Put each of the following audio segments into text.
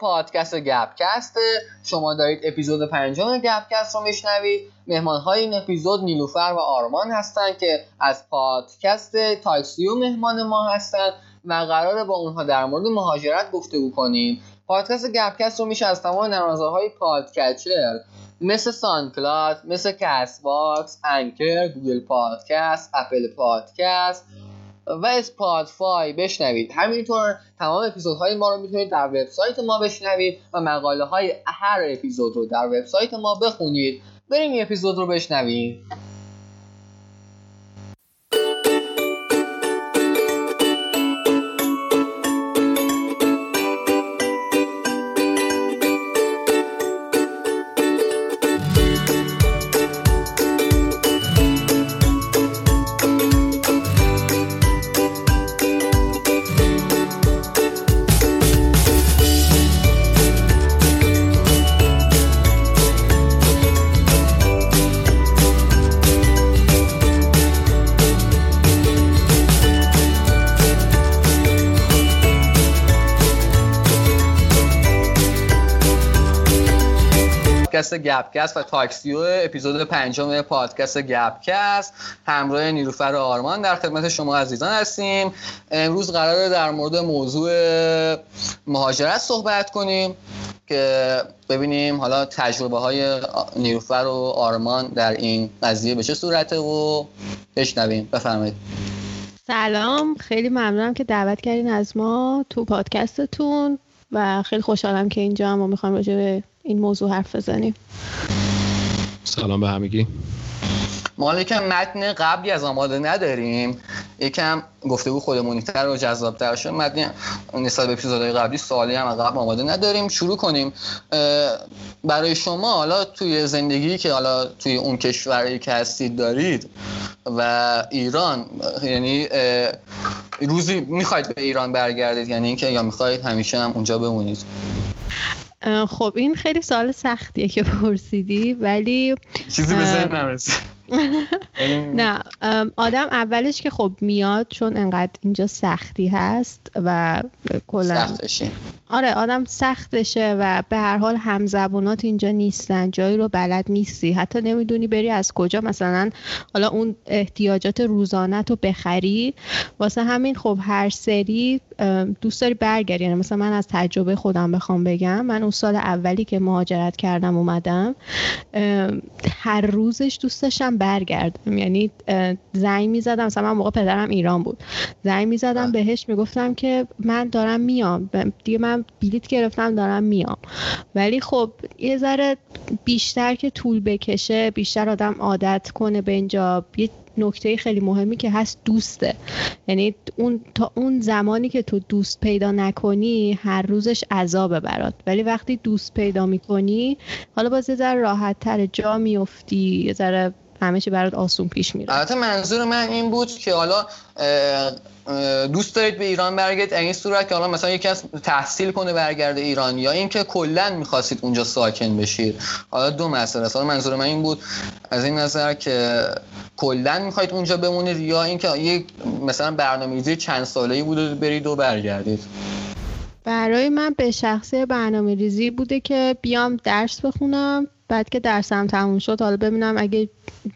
پادکست گپکست. شما دارید اپیزود پنجم گپکست رو میشنوید. مهمان های این اپیزود نیلوفر و آرمان هستند که از پادکست تاکسیو مهمان ما هستند و قراره با اونها در مورد مهاجرت گفتگو کنیم. پادکست گپکست رو میشه از تمام های پادگیر مثل ساندکلاد مثل کست باکس انکر گوگل پادکست اپل پادکست و اسپاتفای بشنوید. همینطور تمام اپیزودهای ما رو می‌تونید در وبسایت ما بشنوید و مقاله های هر اپیزود رو در وبسایت ما بخونید. بریم این اپیزود رو بشنویم. پادکست گپکست و تاکسیو اپیزود پنجم پادکست گپکست. همراه نیروفر آرمان در خدمت شما عزیزان هستیم. امروز قراره در مورد موضوع مهاجرت صحبت کنیم که ببینیم حالا تجربه های نیروفر و آرمان در این قضیه به چه صورته و بشنویم. بفرمایید. سلام. خیلی ممنونم که دعوت کردین از ما تو پادکستتون و خیلی خوشحالم که اینجا هم و می‌خوام راجع به این موضوع حرف بزنیم. سلام به همگی. ما یکم متن قبلی از آماده نداریم. یکم گفتگو خودمونیتر و جذابتر شد. متن نسبت به اپیزودهای قبلی سوالی هم قبل آماده نداریم. شروع کنیم. برای شما حالا توی زندگی که حالا توی اون کشوری که هستید دارید و ایران یعنی روزی می‌خواید به ایران برگردید؟ یعنی اینکه یا می‌خواید همیشه هم اونجا بمونید؟ خب این خیلی سوال سختیه که پرسیدی ولی چیزی به ذهن نه آدم اولش که خب میاد چون انقدر اینجا سختی هست و کلا آره آدم سختشه و به هر حال همزبونات اینجا نیستن جایی رو بلد نیستی. حتی نمی‌دونی بری از کجا. مثلا حالا اون احتیاجات روزانت رو بخری. واسه همین خب هر سری دوست داری برگردی. یعنی مثلا من از تجربه خودم بخوام بگم. من اون سال اولی که مهاجرت کردم اومدم هر روزش دوست داشتم برگردم یعنی زنگ می‌زدم. مثلا من موقع پدرم ایران بود. زنگ می‌زدم بله. بهش می‌گفتم که من دارم میام. دیگه من بلیت گرفتم دارم میام. ولی خب یه ذره بیشتر که طول بکشه بیشتر آدم عادت کنه به اینجا. یه نکته خیلی مهمی که هست دوسته. یعنی اون تا اون زمانی که تو دوست پیدا نکنی هر روزش عذابه برات. ولی وقتی دوست پیدا می‌کنی حالا باز یه ذره راحت تر جا میفتی یه ذره همه چی برات آسون پیش میره. البته منظور من این بود که حالا دوست دارید به ایران برگردید این صورت که حالا مثلا یکی از تحصیل کنه برگرده ایران یا اینکه کلا می‌خواستید اونجا ساکن بشید. حالا دو مسئله است. منظور من این بود از این نظر که کلا می‌خواید اونجا بمونید یا اینکه یک مثلا برنامه‌ریزی چند ساله‌ای بوده برید و برگردید. برای من به شخصی برنامه ریزی بوده که بیام درس بخونم بعد که درسم تموم شد حالا ببینم اگه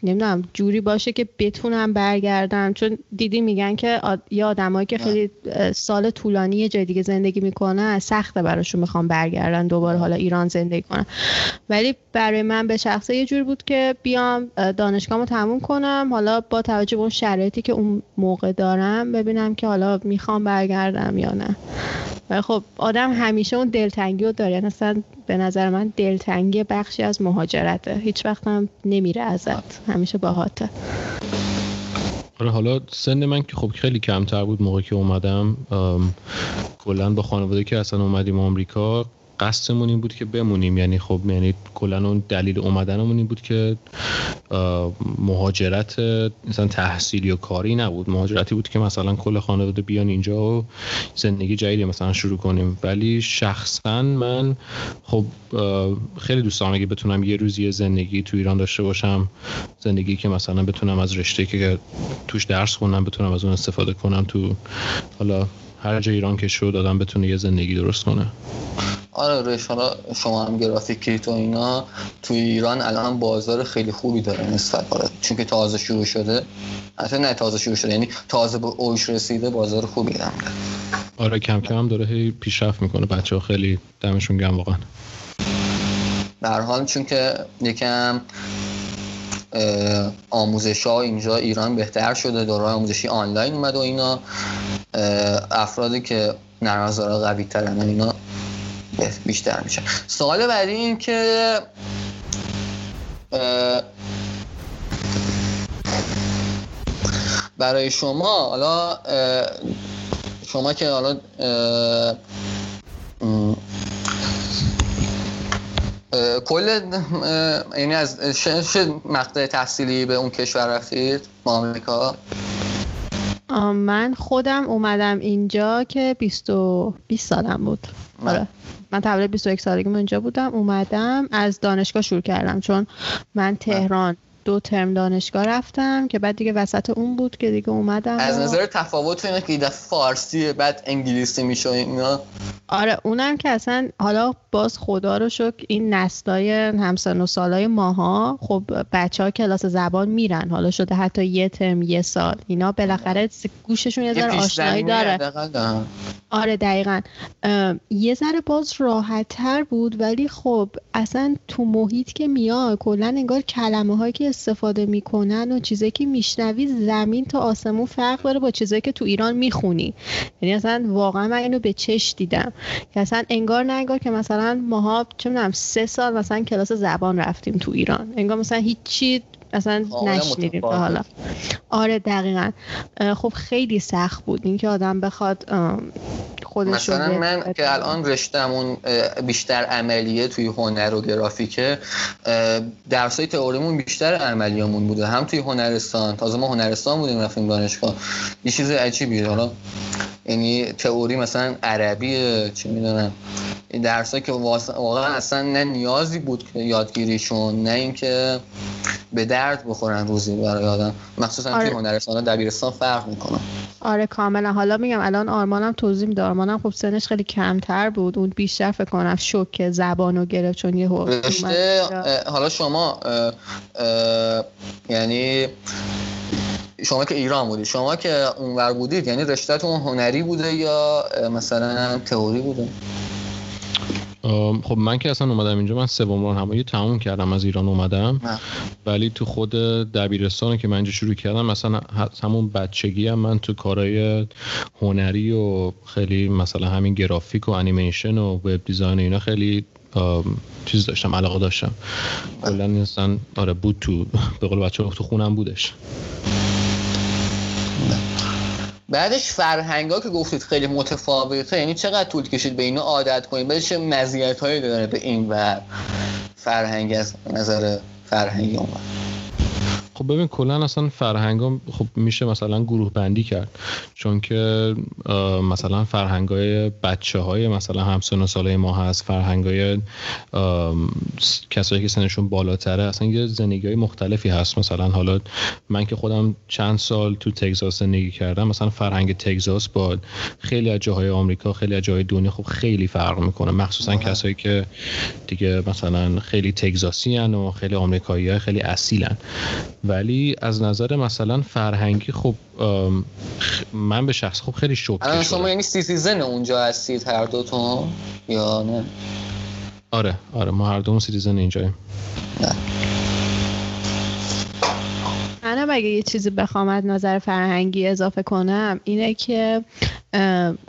نمی‌دونم جوری باشه که بتونم برگردم. چون دیدی میگن که آد... یه آدمایی که خیلی سال طولانی یه جای دیگه زندگی می‌کنن سخته براشون می‌خوام برگردن دوباره حالا ایران زندگی کنم ولی برای من به شخصه یه جوری بود که بیام دانشگاهمو تموم کنم. حالا با توجه به اون شرایطی که اون موقع دارم ببینم که حالا می‌خوام برگردم یا نه. و خب آدم همیشه اون دلتنگی رو داره. یعنی اصلا به نظر من دلتنگی بخشی از مهاجرته. هیچ وقت هم نمیره ازت. همیشه باهاته آره حالا سن من که خب خیلی کمتر بود موقعی که اومدم. کلا با خانواده که اصلا اومدیم آمریکا قصدمون این بود که بمونیم. یعنی خب یعنی کلا اون دلیل اومدنمون این بود که مهاجرت مثلا تحصیلی و کاری نبود. مهاجرتی بود که مثلا کل خانواده بیان اینجا و زندگی جدیدی مثلا شروع کنیم. ولی شخصا من خب خیلی دوست دارم اگه بتونم یه روزی زندگی تو ایران داشته باشم. زندگی که مثلا بتونم از رشته که توش درس خونم بتونم از اون استفاده کنم تو حالا هر جای ایران که شد آدم بتونه یه زندگی درست کنه. آره رش حالا شما هم گرافیکی تو اینا تو ایران الان بازار خیلی خوبی داره نسبت آره چون که تازه شروع شده. اصلا نه تازه شروع شده یعنی تازه به اوش رسیده بازار خوبی داره آره کم کم هم داره هی پیشرفت می‌کنه بچه ها خیلی دمشون گم واقعا. در حال چون که یکم آموزش ها اینجا ایران بهتر شده دوره آموزشی آنلاین اومد و اینا. افرادی که نرم قوی ترن اینا بیشتر میشه سوال بعدی این که برای شما حالا شما که حالا کل یعنی از چه مقطع تحصیلی به اون کشور رفتید آمریکا؟ من خودم اومدم اینجا که 20 20 سالم بود. آره. من تولد 21 سالگی اونجا بودم. اومدم از دانشگاه شروع کردم چون من. تهران دو ترم دانشگاه رفتم که بعد دیگه وسط اون بود که دیگه اومدم از نظر تفاوت اینه که فارسی بعد انگلیسی میشه اینا. آره اونم که اصلا حالا باز خدا رو شکر این نسلای همسن و سالای ماها خب بچه ها کلاس زبان میرن حالا شده حتی یه ترم یه سال. اینا بالاخره گوششون یه ذره آشنایی داره. آره دقیقا. یه ذره باز راحت تر بود ولی خب اصلا تو محیط که میاد کلا انگار کلمه هایی که استفاده می‌کنن و چیزایی که میشنوی زمین تا آسمون فرق داره با چیزایی که تو ایران می‌خونی. یعنی اصلا واقعا من اینو به چش دیدم. که اصلا انگار نه انگار که مثلا ماها چه می‌دونم سه سال مثلا کلاس زبان رفتیم تو ایران. انگار مثلا هیچی اصلا نشنیدیم تا حالا. آره دقیقا. خب خیلی سخت بود اینکه آدم بخواد خودش مثلا من که الان رشتمون بیشتر عملیه توی هنر و گرافیکه درسای تئوریمون بیشتر عملیامون بوده. هم توی هنرستان تازه ما هنرستان بودیم رفتیم دانشگاه. یه چیز عجیبیه حالا یعنی تئوری مثلا عربی چی می‌دونم. این درس که واقعا اصلا نه نیازی بود که یادگیریشون نه اینکه به درد بخورن روزی برای آدم. مخصوصا آره. توی هنرستان دبیرستان فرق می‌کنه. آره کاملا. حالا میگم الان آرمانم توضیح میده. آرمانم خب سنش خیلی کمتر بود. اون بیشتر فکر کنم شوک زبانو گرفت چون یه رشته حالا شما یعنی شما که ایران بودید شما که اونور بودید یعنی رشتهتون هنری بوده یا مثلا تئوری بوده؟ خب من که اصلا اومدم اینجا من سوم همایی تموم کردم از ایران اومدم. ولی تو خود دبیرستان که من اینجا شروع کردم مثلا همون بچگی هم من تو کارهای هنری و خیلی مثلا همین گرافیک و انیمیشن و وب دیزاین اینا خیلی چیز داشتم علاقه داشتم. کلا اصلا آره بود تو به قول بچه تو خونم بودش. بعدش فرهنگ ها که گفتید خیلی متفاوته یعنی چقدر طول کشید به اینو عادت کنید؟ بعدش مزیت هایی داره به این و فرهنگ از نظر فرهنگی اون خب ببین کلا اصلا فرهنگ ها خب میشه مثلا گروه بندی کرد. چون که مثلا فرهنگ های بچه های مثلا همسن و ساله ما هست. فرهنگ های کسایی که سنشون بالاتره اصلا یه زندگی های مختلفی هست. مثلا حالا من که خودم چند سال تو تگزاس زندگی کردم مثلا فرهنگ تگزاس با خیلی از جاهای آمریکا خیلی از جاهای دنیا خب خیلی فرق می‌کنه. مخصوصا کسایی که دیگه مثلا خیلی تگزاسی و خیلی آمریکایی خیلی اصیلن. ولی از نظر مثلا فرهنگی خب من به شخص خب خیلی شوکه الان شما یعنی citizen اونجا هستید هر دوتون یا نه؟ آره آره ما هر دومون سیتیزن اینجاییم نه منم اگه یه چیزی بخوام از نظر فرهنگی اضافه کنم اینه که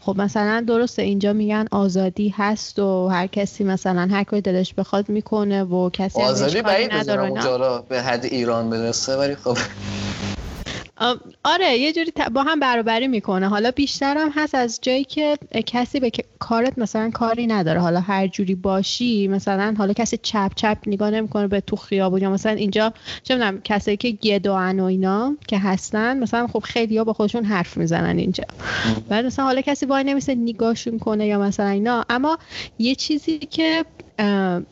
خب مثلا درسته اینجا میگن آزادی هست و هر کسی مثلا هر کاری دلش بخواد می‌کنه و کسی آزادی بعید به حد ایران برسه ولی خب آره یه جوری با هم برابری می‌کنه. حالا بیشتر هم هست از جایی که کسی به کارت مثلا کاری نداره. حالا هر جوری باشی مثلا حالا کسی چپ چپ نگاه نمی‌کنه به تو خیابون یا مثلا اینجا چه می‌دونم کسایی که گدوان و اینا که هستن مثلا خب خیلی ها با خودشون حرف می‌زنن اینجا. بعد مثلا حالا کسی وای نمیسه نگاهشون کنه یا مثلا اینا. اما یه چیزی که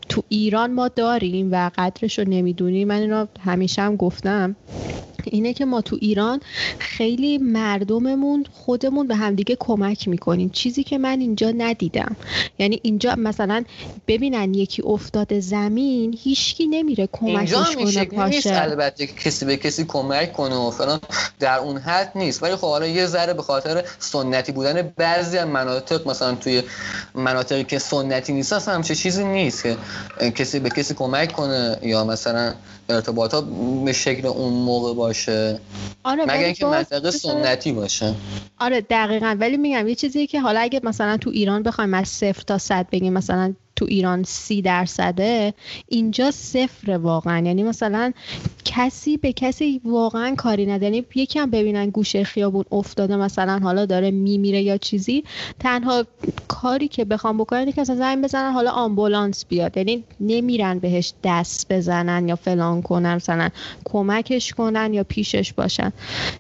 تو ایران ما داریم و قدرش رو نمی‌دونیم. من اینو همیشه هم گفتم. اینه که ما تو ایران خیلی مردممون خودمون به همدیگه کمک می‌کنیم. چیزی که من اینجا ندیدم. یعنی اینجا مثلا ببینن یکی افتاده زمین هیچکی نمیره کمکش کنه پاشه. البته کسی به کسی کمک کنه و فلان. در اون حد نیست. ولی خب حالا یه ذره به خاطر سنتی بودن بعضی از مناطق مثلا توی مناطقی که سنتی نیست اصلا همچه چیزی نیست که کسی به کسی کمک کنه یا مثلا ارتباطات به شکل اون موقع باشه. آره مگر اینکه منطقه سنتی باشه. آره دقیقا. ولی میگم یه چیزی که حالا اگه مثلا تو ایران بخوایم از صفر تا صد بگیم مثلا تو ایران سی درصده اینجا صفر واقعا. یعنی مثلا کسی به کسی واقعا کاری نداره. یعنی یکی هم ببینن گوشه خیابون افتاده مثلا حالا داره میمیره یا چیزی تنها کاری که بخوام بکنن که مثلا زنگ بزنن حالا آمبولانس بیاد. یعنی نمیرن بهش دست بزنن یا فلان کنن مثلا کمکش کنن یا پیشش باشن.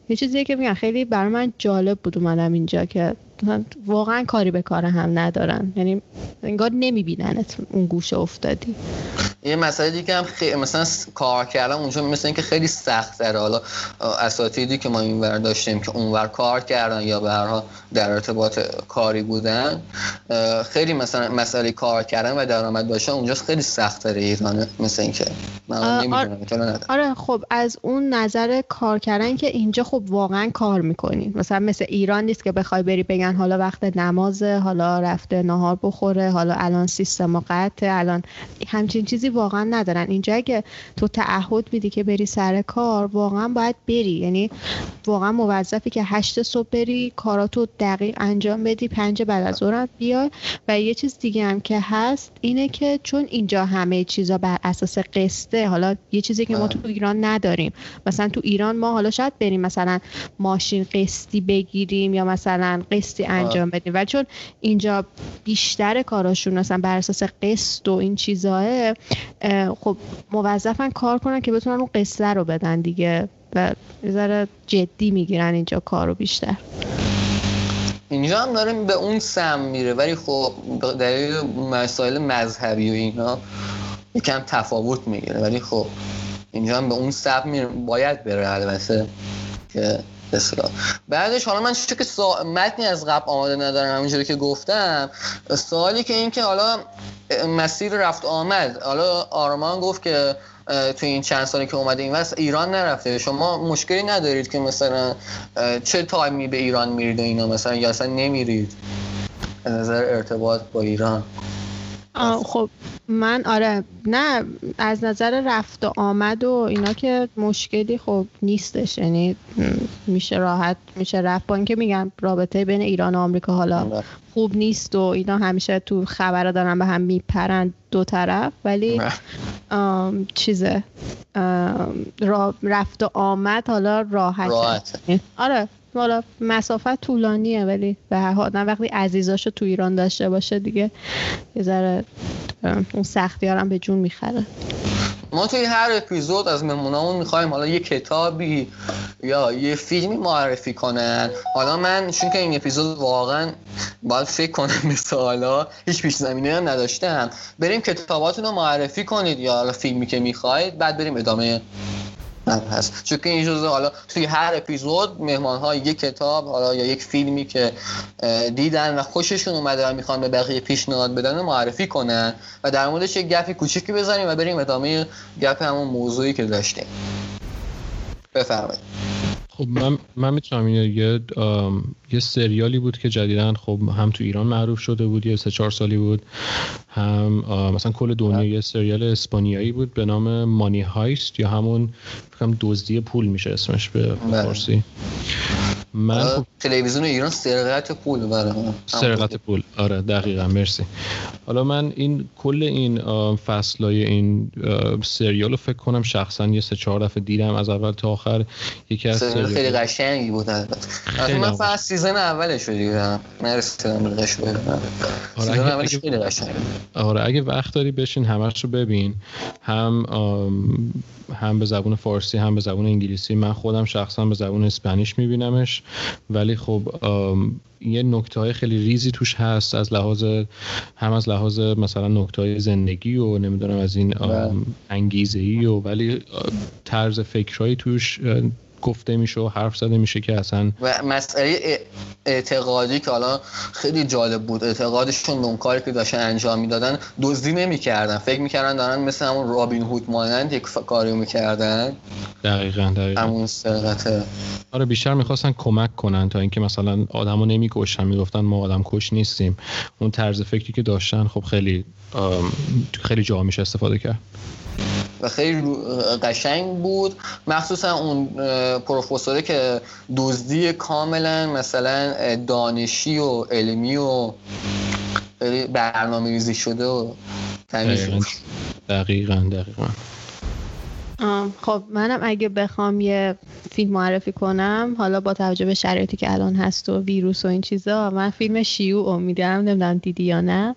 یه چیزی که میگن. خیلی برای من جالب بود اومدم اینجا که واقعا کاری به کار هم ندارن. یعنی انگار نمیبیننت اون گوشه افتادی. یه مسئله دیگه هم خیلی مثلا کار کردن اونجا مثل اینکه خیلی سخت داره حالا اساتیدی که ما اینور داشتیم که اونور کار کردن یا به هر در ارتباط کاری بودن خیلی مثلا مسئله کار کردن و درآمد داشتن اونجا خیلی سخت داره ایران مثل اینکه من آره, آره خب از اون نظر کار کردن که اینجا خب واقعا کار می‌کنین مثلا مثل ایران نیست که بخوای بری بگن حالا وقت نمازه حالا رفته نهار بخوره حالا الان سیستم قطع الان همچین چیزی واقعا ندارن. اینجا اگه تو تعهد میدی که بری سر کار واقعا باید بری. یعنی واقعا موظفی که هشت صبح بری کاراتو دقیق انجام بدی پنج بعد از ظهر بیای. و یه چیز دیگه هم که هست اینه که چون اینجا همه چیزا بر اساس قسطه حالا یه چیزی که ما تو ایران نداریم. مثلا تو ایران ما حالا شاید بریم مثلا ماشین قسطی بگیریم یا مثلا قسطی انجام بدیم و چون اینجا بیشتر کاراشون مثلا بر اساس قسط و این چیزاه خب موظفن کار کنن که بتونن اون قصه رو بدن دیگه و ذره جدی می‌گیرن اینجا کارو بیشتر. اینجا هم داریم به اون سم میره ولی خب دلیل مسائل مذهبی و اینا یکم تفاوت می‌گیره. ولی خب اینجا هم به اون سب میره باید بره البته که بسیار بعدش حالا من چون که سا... متنی از قبل آماده ندارم همونجوری که گفتم سوالی که این که حالا مسیر رفت آمد. حالا آرمان گفت که تو این چند سالی که اومده این واسه ایران نرفته. شما مشکلی ندارید که مثلا چه تایمی به ایران میرید و اینا مثلا یا اصلا نمیرید؟ از نظر ارتباط با ایران. خب من آره نه از نظر رفت و آمد و اینا که مشکلی خب نیستش. یعنی میشه راحت میشه رفت. با اینکه میگم رابطه بین ایران و آمریکا حالا آره. خوب نیست و اینا همیشه تو خبر دارن به هم میپرن دو طرف ولی چیزه. رفت و آمد حالا راحت, راحت. آره. حالا مسافت طولانیه ولی به هر حال وقتی عزیزاشو تو ایران داشته باشه دیگه یه ذره اون سختی هم به جون می‌خره. ما توی هر اپیزود از مهمونامون می‌خوایم حالا یه کتابی یا یه فیلمی معرفی کنن. حالا من چون که این اپیزود واقعا باید فکر کنم مثل حالا هیچ پیش زمینه هم نداشتم. بریم کتاباتون رو معرفی کنید یا حالا فیلمی که می‌خواید بعد بریم ادامه هست. چون این جزء حالا توی هر اپیزود مهمان ها یک کتاب حالا یا یک فیلمی که دیدن و خوششون اومده و می‌خوان به بقیه پیشنهاد بدن و معرفی کنن و در موردش یک گپی کوچیکی بزنیم و بریم ادامه گپ همون موضوعی که داشتیم. بفرمایید. خب من من می‌تونم این یه یه سریالی بود که جدیدا خب هم تو ایران معروف شده بود یه سه چهار سالی بود. هم مثلا کل دنیا یه سریال اسپانیایی بود به نام مانی هایست یا همون فکرم دزدی پول میشه اسمش به بله. فارسی. من خب تلویزیون ایران سرقت پول بله سرقت پول. آره دقیقا. مرسی. حالا من این کل این فصلای این سریال رو فکر کنم شخصا یه سه چهار دفعه دیدم از اول تا آخر. یکی از خیلی قشنگی بود البته. من فقط season اولش رو دیدم. نرسیدم بهش ببینم آره season اولش خیلی قشنگه آره اگه وقت داری بشین همش رو ببین. هم هم به زبون فارسی هم به زبون انگلیسی. من خودم شخصا به زبون Spanish میبینمش. ولی خب یه نکته های خیلی ریزی توش هست از لحاظ هم از لحاظ مثلا نکته های زندگی و نمی‌دونم از این بله. انگیزه ای و ولی طرز فکرهایی توش گفته میشه و حرف زده میشه که اصلا و مسئله اعتقادی که حالا خیلی جالب بود. اعتقادشون به اون کاری که داشتن انجام می‌دادن دزدی نمی‌کردن. فکر می‌کردن دارن مثل همون رابین هود مانند یک کاری می‌کردن. دقیقا دقیقا. همون سرقت. آره بیشتر می‌خواستن کمک کنن تا اینکه مثلا آدمو نمی‌کشن می‌گفتن ما آدم کش نیستیم. اون طرز فکری که داشتن خب خیلی خیلی جا میشه استفاده کرد. و خیلی قشنگ بود. مخصوصا اون پروفسوره که دزدی کاملا مثلا دانشی و علمی و برنامه ریزی شده و تمیز دقیقا. دقیقا خب منم اگه بخوام یه فیلم معرفی کنم حالا با توجه به شرایطی که الان هست و ویروس و این چیزا من فیلم شیو امیدم نمی‌دونم دیدی یا نه.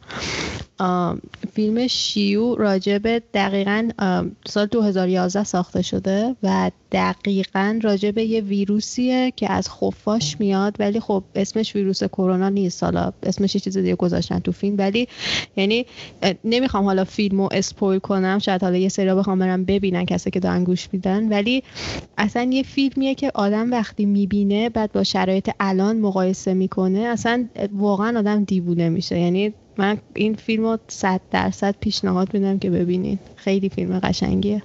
فیلم شیو راجب دقیقا سال 2011 ساخته شده و دقیقا راجب یه ویروسیه که از خفاش میاد ولی خب اسمش ویروس کرونا نیست. حالا اسمش یه چیز دیگه گذاشتن تو فیلم ولی یعنی نمی‌خوام حالا فیلمو اسپویل کنم. شاید حالا یه سری بخوام برم ببینن کسی که دارن گوش میدن. ولی اصلا یه فیلمیه که آدم وقتی می‌بینه بعد با شرایط الان مقایسه می‌کنه اصلا واقعا آدم دیوونه میشه. یعنی من این فیلم رو صد درصد پیشنهاد میدم که ببینین. خیلی فیلم قشنگیه.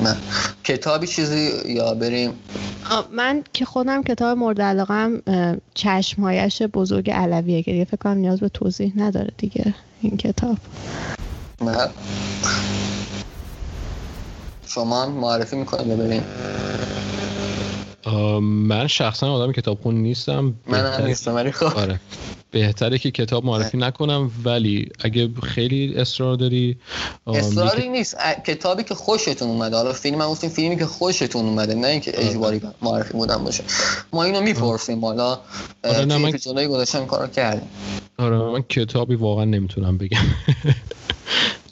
من کتابی چیزی یا بریم؟ من که خودم کتاب مورد علاقم چشمهایش بزرگ علویه که دیگه فکر کنم نیاز به توضیح نداره دیگه این کتاب. من شما معرفی می‌کنید بریم؟ من شخصا آدم کتاب خون نیستم. من هم نیستم ولی خب. آره. بهتره که کتاب معرفی نکنم ولی اگه خیلی اصرار داری اصراری نیست. کتابی که خوشتون اومده. حالا فیلم هم گفتیم فیلمی که خوشتون اومده نه اینکه آره. اجباری معرفی بودن باشه. ما اینو می‌پرسیم. حالا آره نه من... گذاشتم کار کردیم. آره من کتابی واقعا نمی‌تونم بگم.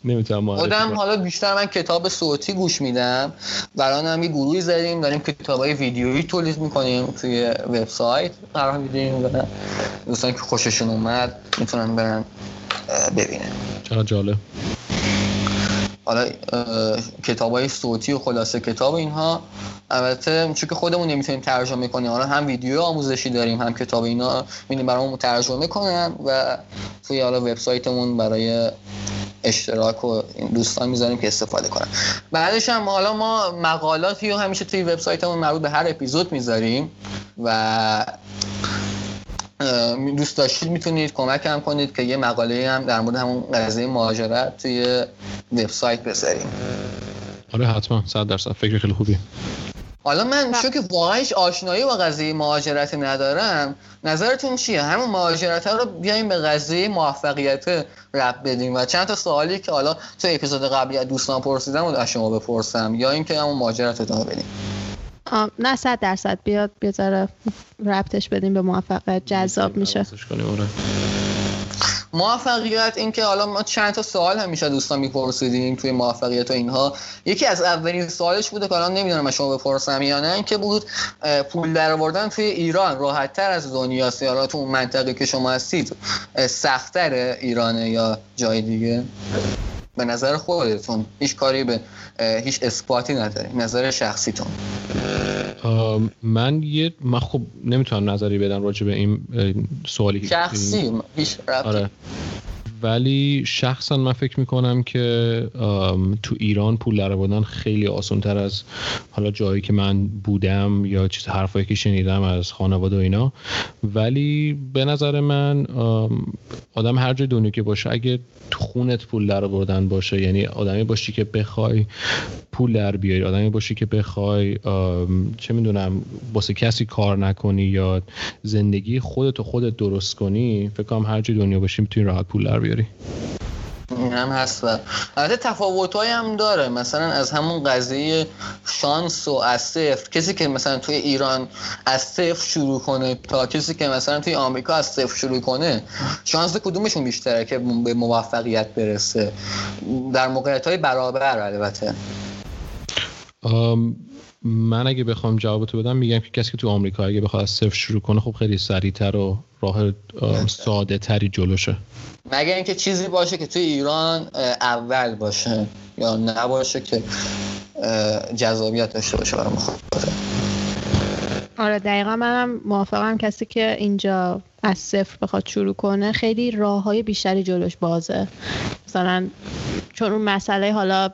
نمی‌تونم خودم حالا بیشتر من کتاب صوتی گوش میدم. برای هم یه گروهی زدیم داریم کتاب های ویدیویی تولید می‌کنیم توی وبسایت. قرار میدیم و دوستان که خوششون اومد می‌تونن برن ببینن. چرا جالب. حالا کتاب های صوتی و خلاصه کتاب اینها. البته چون که خودمون نمی‌تونیم ترجمه کنیم حالا هم ویدیو آموزشی داریم هم کتاب اینا میدیم برامون ترجمه کنن و توی حالا وبسایتمون برای اشتراک و دوستان می‌ذاریم که استفاده کنن. بعدش هم حالا ما مقالاتی رو همیشه توی وبسایتمون مربوط به هر اپیزود می‌ذاریم و دوست داشتید می‌تونید کمک هم کنید که یه مقاله هم در مورد همون قضیه مهاجرت توی وبسایت بذاریم. آره حتما. صد درصد. فکر خیلی خوبی حالا من چون که واقعا هیچ آشنایی با قضیه مهاجرت ندارم نظرتون چیه؟ همون مهاجرت رو بیایم به قضیه موفقیت رب بدیم. و چند تا سوالی که حالا تو اپیزود قبلی از دوستان پرسیدم و از شما بپرسم یا اینکه همون مهاجرت ادامه بدیم. نه صد درصد. بیاد بیاد ربطش بدیم به موفقیت. جذاب میشه. موفقیت این که حالا ما چند تا سوال همیشه دوستان میپرسیدیم توی موفقیت و اینها. یکی از اولین سوالش بوده که الان نمی‌دونم شما بپرسم یا نه اینکه بود پول در آوردن توی ایران راحت تر از دنیا یا تو اون منطقه که شما هستید سختتر ایرانه یا جای دیگه؟ به نظر خودتون هیچ کاری به هیچ اثباتی نداره نظر شخصیتون من یه من خب نمی‌تونم نظری بدم راجع به این سوالی شخصی هیچ آره. ولی شخصا من فکر می‌کنم که تو ایران پول در خیلی آسان تر از حالا جایی که من بودم یا چیز حرفایی که شنیدم از خانواده و اینا. ولی به نظر من آدم هر جای دنیا که باشه اگه تو خونت پول در بردن باشه یعنی آدمی باشی که بخوای پول در بیاری آدمی باشی که بخوای چه می‌دونم واسه کسی کار نکنی یا زندگی خودت و خودت درست کنی فکر کنم هر جای دنیا باشی می‌تونی راحت پول در بیاری این هم هست و البته تفاوت هم داره. مثلا از همون قضیه شانس و از صفر. کسی که مثلا توی ایران از صفر شروع کنه تا کسی که مثلا توی آمریکا از صفر شروع کنه شانس کدومشون بیشتره که به موفقیت برسه؟ در موقعیت های برابر البته. من اگه بخوام جوابتو بدم میگم که کسی که تو آمریکا اگه بخواد از صفر شروع کنه خب خیلی سریعتر و راه ساده تری جلوشه. مگه اینکه چیزی باشه که توی ایران اول باشه یا نباشه که جذابیت داشته باشه برای آره دقیقا منم موافقم کسی که اینجا از صفر بخواد شروع کنه خیلی راه های بیشتری جلوش بازه. مثلا چون اون مسئله حالا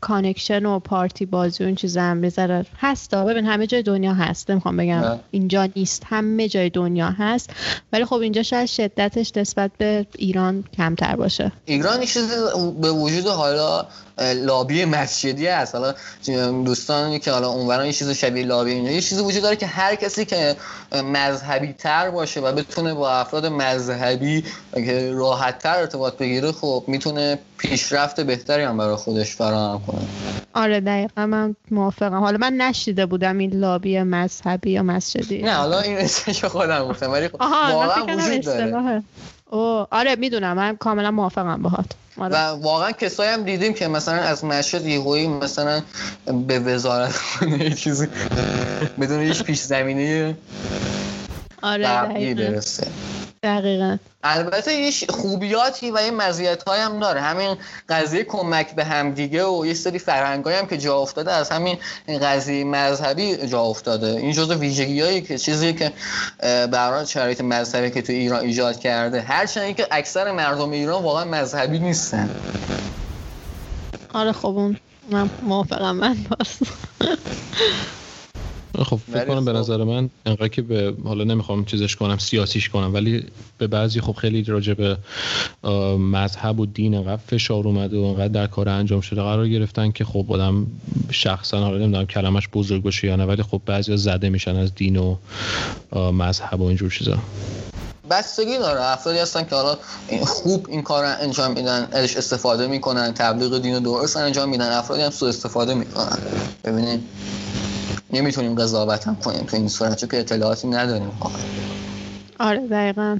connection و پارتی بازی و این چیزا هم بذاره هست. ببین همه جای دنیا هست. نمی‌خوام بگم اینجا نیست. همه جای دنیا هست. ولی خب اینجا شاید شدتش نسبت به ایران کمتر باشه. ایران چیزی به وجود حالا لابی مسجدی هست. حالا دوستانی که حالا اونوران یه چیز شبیه لابی اینجا یه چیزی وجود داره که هر کسی که مذهبی تر باشه و بتونه با افراد مذهبی که راحت تر ارتباط بگیره خب می‌تونه پیشرفت بهتری هم برای خودش فراهم کنه. آره دقیقا من موافقم. حالا من نشیده بودم این لابی مذهبی یا مسجدی. نه حالا این اسمش خودم گفتم ولی خب واقعا وجود داره. او آره می‌دونم من کاملا موافقم باهات آره. و واقعا کسایی هم دیدیم که مثلا از مشهد یهویی مثلا به وزارت چیزی بدون هیچ پیش زمینه آره برسه دقیقا. البته یه خوبیاتی و یه مزیت هم داره. همین قضیه کمک به همدیگه و یه سری فرهنگ هم که جا افتاده از همین قضیه مذهبی جا افتاده. این جزو ویژگی هایی که چیزی که برای شرایط مذهبی که تو ایران ایجاد کرده. هرچند که اکثر مردم ایران واقعا مذهبی نیستن. آره خب اون من موافقم من باز خب فکر کنم به خب. نظر من انقدر که به حالا نمی‌خوام چیزش کنم سیاسیش کنم ولی به بعضی خب خیلی راجع به مذهب و دین انقدر فشار اومده و انقدر در کار انجام شده قرار گرفتن که خب آدم شخصا حالا نمی‌دونم کلمش بزرگ باشه یا نه ولی خب بعضی زده میشن از دین و مذهب و اینجور چیزا. بستگی داره. افرادی هستن که حالا خوب این کار انجام میدن ازش استفاده می‌کنن تبلیغ دین و درست انجام میدن افرادی هم سو استفاده می‌کنن. ببینید نمی‌تونیم قضاوت هم کنیم تو این صورت چون که اطلاعاتی نداریم. آره دقیقا.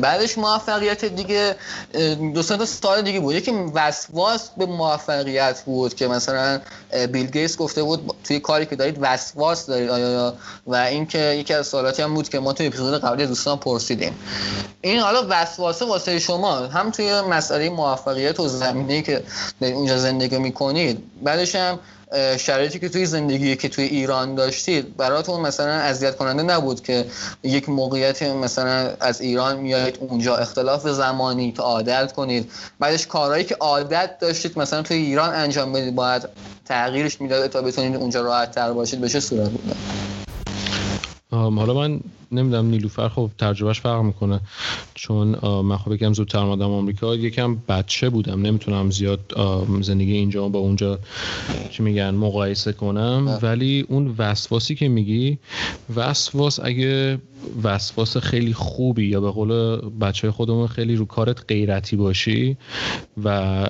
بعدش موفقیت دیگه دو تا سال دیگه بود. یکی وسواس به موفقیت بود که مثلا بیل گیتس گفته بود توی کاری که دارید وسواس دارید آیا و اینکه یکی از سوالاتی هم بود که ما توی اپیزود قبلی دوستان پرسیدیم. این حالا وسواسه واسه شما هم توی مسئله موفقیت و زمینه که اونجا زندگی می‌کنید. بعدش هم شرایطی که توی زندگی که توی ایران داشتید براتون مثلا اذیت کننده نبود که یک موقعیت مثلا از ایران میایید اونجا اختلاف زمانی تا عادت کنید؟ بعدش کارهایی که عادت داشتید مثلا توی ایران انجام بدید باید تغییرش می‌داد تا بتونید اونجا راحت تر باشید بشه صورت بود؟ حالا من نمی‌دونم نیلوفر خب تجربهش فرق می‌کنه. چون من خب یکم زودتر آمدم آمریکا یکم بچه بودم. نمی‌تونم زیاد زندگی اینجا با اونجا چی میگن مقایسه کنم. ولی اون وسواسی که میگی وسواس اگه وسواس خیلی خوبی یا به قول بچه خودمون خیلی رو کارت غیرتی باشی و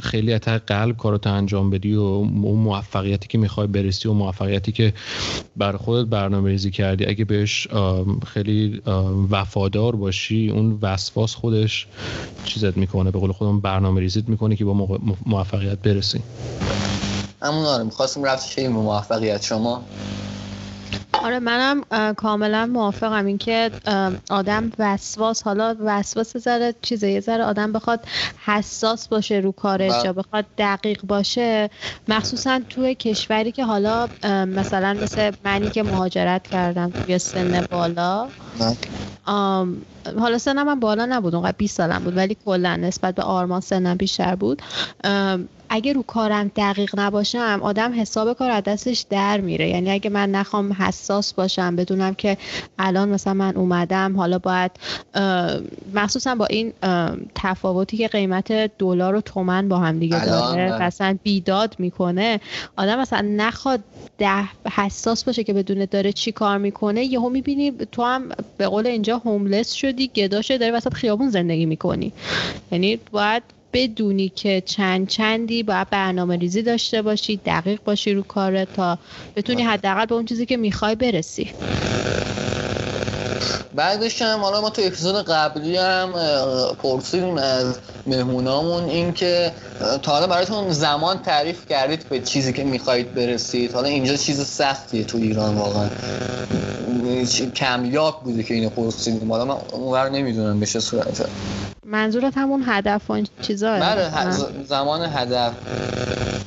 خیلی از قلب کارت انجام بدی و اون موفقیتی که می‌خوای برسی و موفقیتی که بر خودت برنامه ریزی کردی اگه بهش خیلی وفادار باشی اون وسواس خودش چیزت می‌کنه به قول خودم برنامه ریزیت می‌کنه که با موفقیت برسی. همون آره می‌خواستم رفت به موفقیت. شما؟ آره منم کاملا موافقم اینکه آدم وسواس حالا وسواس ذره چیزه یه ذره آدم بخواد حساس باشه رو کارش بله. یا بخواد دقیق باشه مخصوصا توی کشوری که حالا مثلا مثل منی که مهاجرت کردم توی سن بالا بله. حالا سنم هم بالا نبود اونقدر 20 سالم بود ولی کلا نسبت به آرمان سنم بیشتر بود اگه رو کارم دقیق نباشم آدم حساب کار از دستش در میره. یعنی اگه من نخوام حساس باشم بدونم که الان مثلا من اومدم حالا باید مخصوصا با این تفاوتی که قیمت دلار و تومن با هم دیگه داره مثلا بیداد می‌کنه آدم مثلا نخواد ده حساس باشه که بدونه داره چی کار می‌کنه. یهو می‌بینی تو هم به قول اینجا هوملس شدی گدا شدی داری وسط خیابون زندگی می‌کنی. یعنی باید بدونی که چند چندی باید برنامه ریزی داشته باشی دقیق باشی رو کارت تا بتونی حداقل به اون چیزی که می‌خوای برسی. بعدش هم حالا ما تو اپیزود قبلی هم پرسیدیم از مهمونامون این که تا حالا براتون زمان تعریف کردید به چیزی که می‌خواهید برسید. حالا اینجا چیز سختیه تو ایران واقعا. کمیاب بوده که اینو پرسیدیم. حالا من اونور نمی‌دونم به چه صورته. منظورت همون هدف و چیزا؟ بله زمان هدف.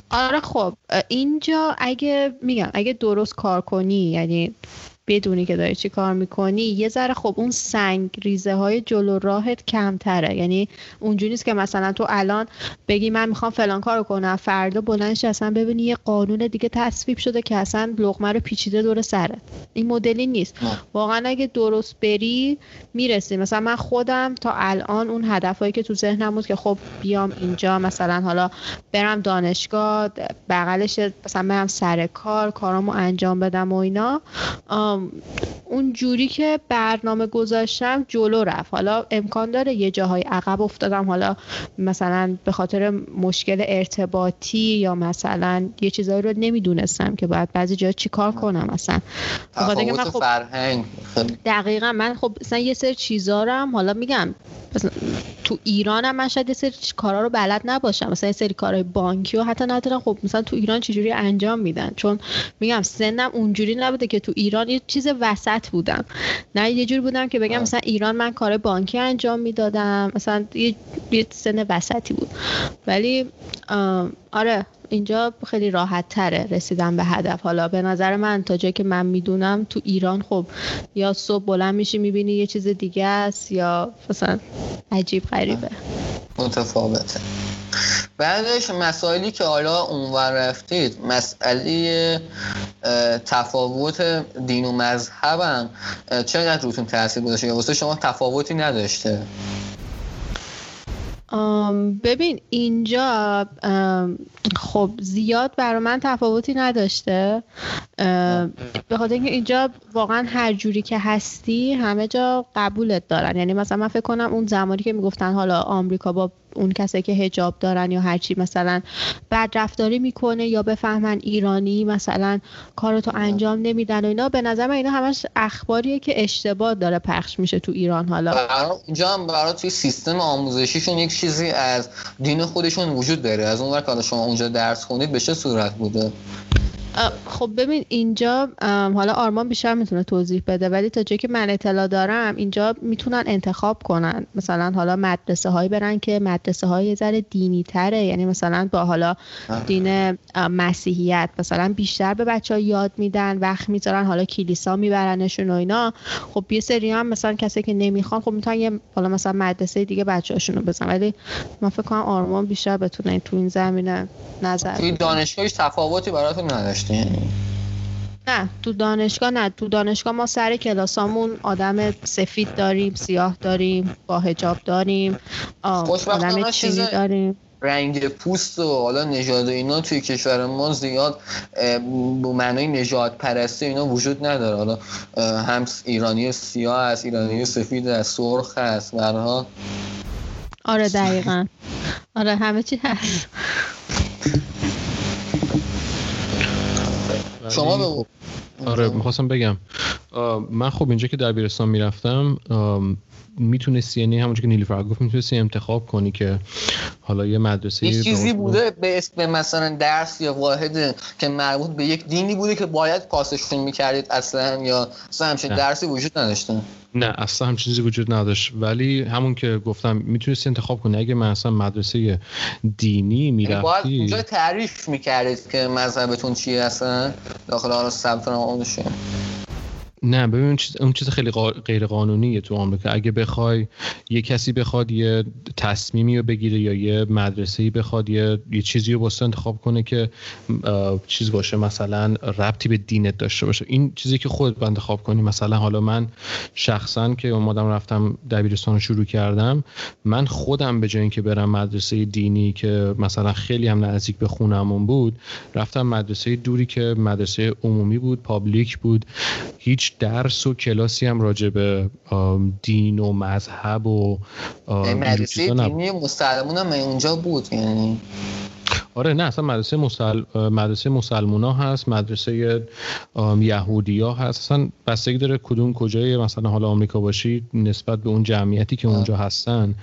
آره خب اینجا اگه میگم اگه درست کار کنی یعنی بدونی که داری چی کار می‌کنی یه ذره خب اون سنگ ریزه های جلو راهت کمتره. یعنی اونجوری نیست که مثلا تو الان بگی من می‌خوام فلان کارو کنم فردا بلندش اصلا ببینی یه قانون دیگه تصویب شده که اصلا لغمه رو پیچیده دور سرت. این مدلی نیست. واقعا اگه درست بری می‌رسی. مثلا من خودم تا الان اون هدفهایی که تو ذهنم بود که خب بیام اینجا مثلا حالا برم دانشگاه بغلش مثلا برم سر کار کارامو انجام بدم و اینا اون جوری که برنامه گذاشتم جلو رفت. حالا امکان داره یه جاهای عقب افتادم. حالا مثلا به خاطر مشکل ارتباطی یا مثلا یه چیزایی رو نمی‌دونستم که باید بعضی جا چیکار کنم مثلا من خب فرهنگ. دقیقا من خب مثلا یه سری چیزا حالا میگم تو ایران هم من شاید یه سری کارا رو بلد نباشم. مثلا یه سری کارهای بانکی و حتی ندارم. خب مثلا تو ایران چجوری انجام میدن؟ چون میگم سنم اونجوری نبوده که تو ایران یه چیز وسط بودم. نه یه جور بودم که بگم مثلا ایران من کار بانکی انجام می‌دادم. مثلا یه, سن وسطی بود. ولی آره اینجا خیلی راحت تره رسیدن به هدف. حالا به نظر من تا جایی که من می‌دونم تو ایران خب یا صبح بلند میشی می‌بینی یه چیز دیگه است یا مثلا عجیب غریبه. متفاوته. بعدش مسائلی که حالا اونور رفتید مسئله تفاوت دین و مذهب هم چقدر روتون تاثیر گذاشته؟ یا واسه شما تفاوتی نداشته؟ ببین اینجا خب زیاد برای من تفاوتی نداشته. به خاطر اینکه اینجا واقعا هر جوری که هستی همه جا قبولت دارن. یعنی مثلا من فکر کنم اون زمانی که می‌گفتن حالا آمریکا با اون کسی که هجاب دارن یا هرچی مثلا بد رفتاری می‌کنه یا بفهمن ایرانی مثلا کارتو انجام نمیدن و اینا به نظر من اینا همش اخباریه که اشتباه داره پخش میشه تو ایران حالا. اینجا هم برای توی سیستم آموزشیشون یک چیزی از دین خودشون وجود داره. از اون که شما اونجا درس خونید به چه صورت بوده؟ خب ببین اینجا حالا آرمان بیشتر می‌تونه توضیح بده ولی تا جایی که من اطلاع دارم اینجا می‌تونن انتخاب کنن. مثلا حالا مدرسه هایی برن که مدرسه های ذره دینی تره یعنی مثلا با حالا دین مسیحیت مثلا بیشتر به بچه ها یاد میدن وقت می‌ذارن حالا کلیسا میبرنشون و اینا. خب یه سری هم مثلا کسی که نمی‌خوان خب می‌تونن یه حالا مثلا مدرسه دیگه بچه رو بزن ولی من فکر کنم آرمان بیشتر بتونه تو این زمینه نظر توی دانشگاهش تفاوتی براتون نداشت نه تو دانشگاه نه. تو دانشگاه ما سر کلاسامون آدم سفید داریم سیاه داریم با هجاب داریم آدم چینی داریم. رنگ پوست و حالا نژاد اینا توی کشور ما زیاد به معنای نژاد پرستی اینا وجود نداره. حالا هم ایرانی سیاه است ایرانی سفید است سرخ است برها آره دقیقا. آره همه چی هست. شما بگو آره می‌خواستم بگم. من خب اینجا که دبیرستان می‌رفتم می‌تونستی یعنی همونجا که نیلوفر گفت می‌تونستی انتخاب کنی که حالا یه مدرسه یه چیزی بوده به اسم مثلا درس یا واحد که مربوط به یک دینی بوده که باید پاسشون می‌کردید اصلا یا اصلا همچین درسی وجود نداشته. نه اصلا هم چیزی وجود نداشت. ولی همون که گفتم می‌تونستی انتخاب کنی. اگه من اصلا مدرسه دینی یعنی می‌رفتی باید اونجا تعریف می‌کردید که مذهبتون چیه اصلا؟ داخل آن ثبت نام نه ببین چیز اون چیز خیلی غیر قانونیه تو آمریکا. اگه بخوای یه کسی بخواد یه تصمیمی رو بگیره یا یه مدرسه ای بخواد یه, یه چیزی رو واسه انتخاب کنه که چیز باشه مثلا ربطی به دینت داشته باشه. این چیزی که خودت انتخاب کنی. مثلا حالا من شخصا که اومدم رفتم دبیرستان رو شروع کردم من خودم به جای اینکه برم مدرسه دینی که مثلا خیلی هم نزدیک به خونمون بود رفتم مدرسه دوری که مدرسه عمومی بود پابلیک بود. هیچ درس و کلاسی هم راجع به دین و مذهب و مدرسه دینی مسلمون هم اونجا بود یعنی آره نه اصلا مدرسه مسل... مدرسه مسلمونا هست مدرسه یهودی ها هست. اصلا بستگی داره کدوم کجای مثلا حالا آمریکا باشی نسبت به اون جمعیتی که اونجا هستن.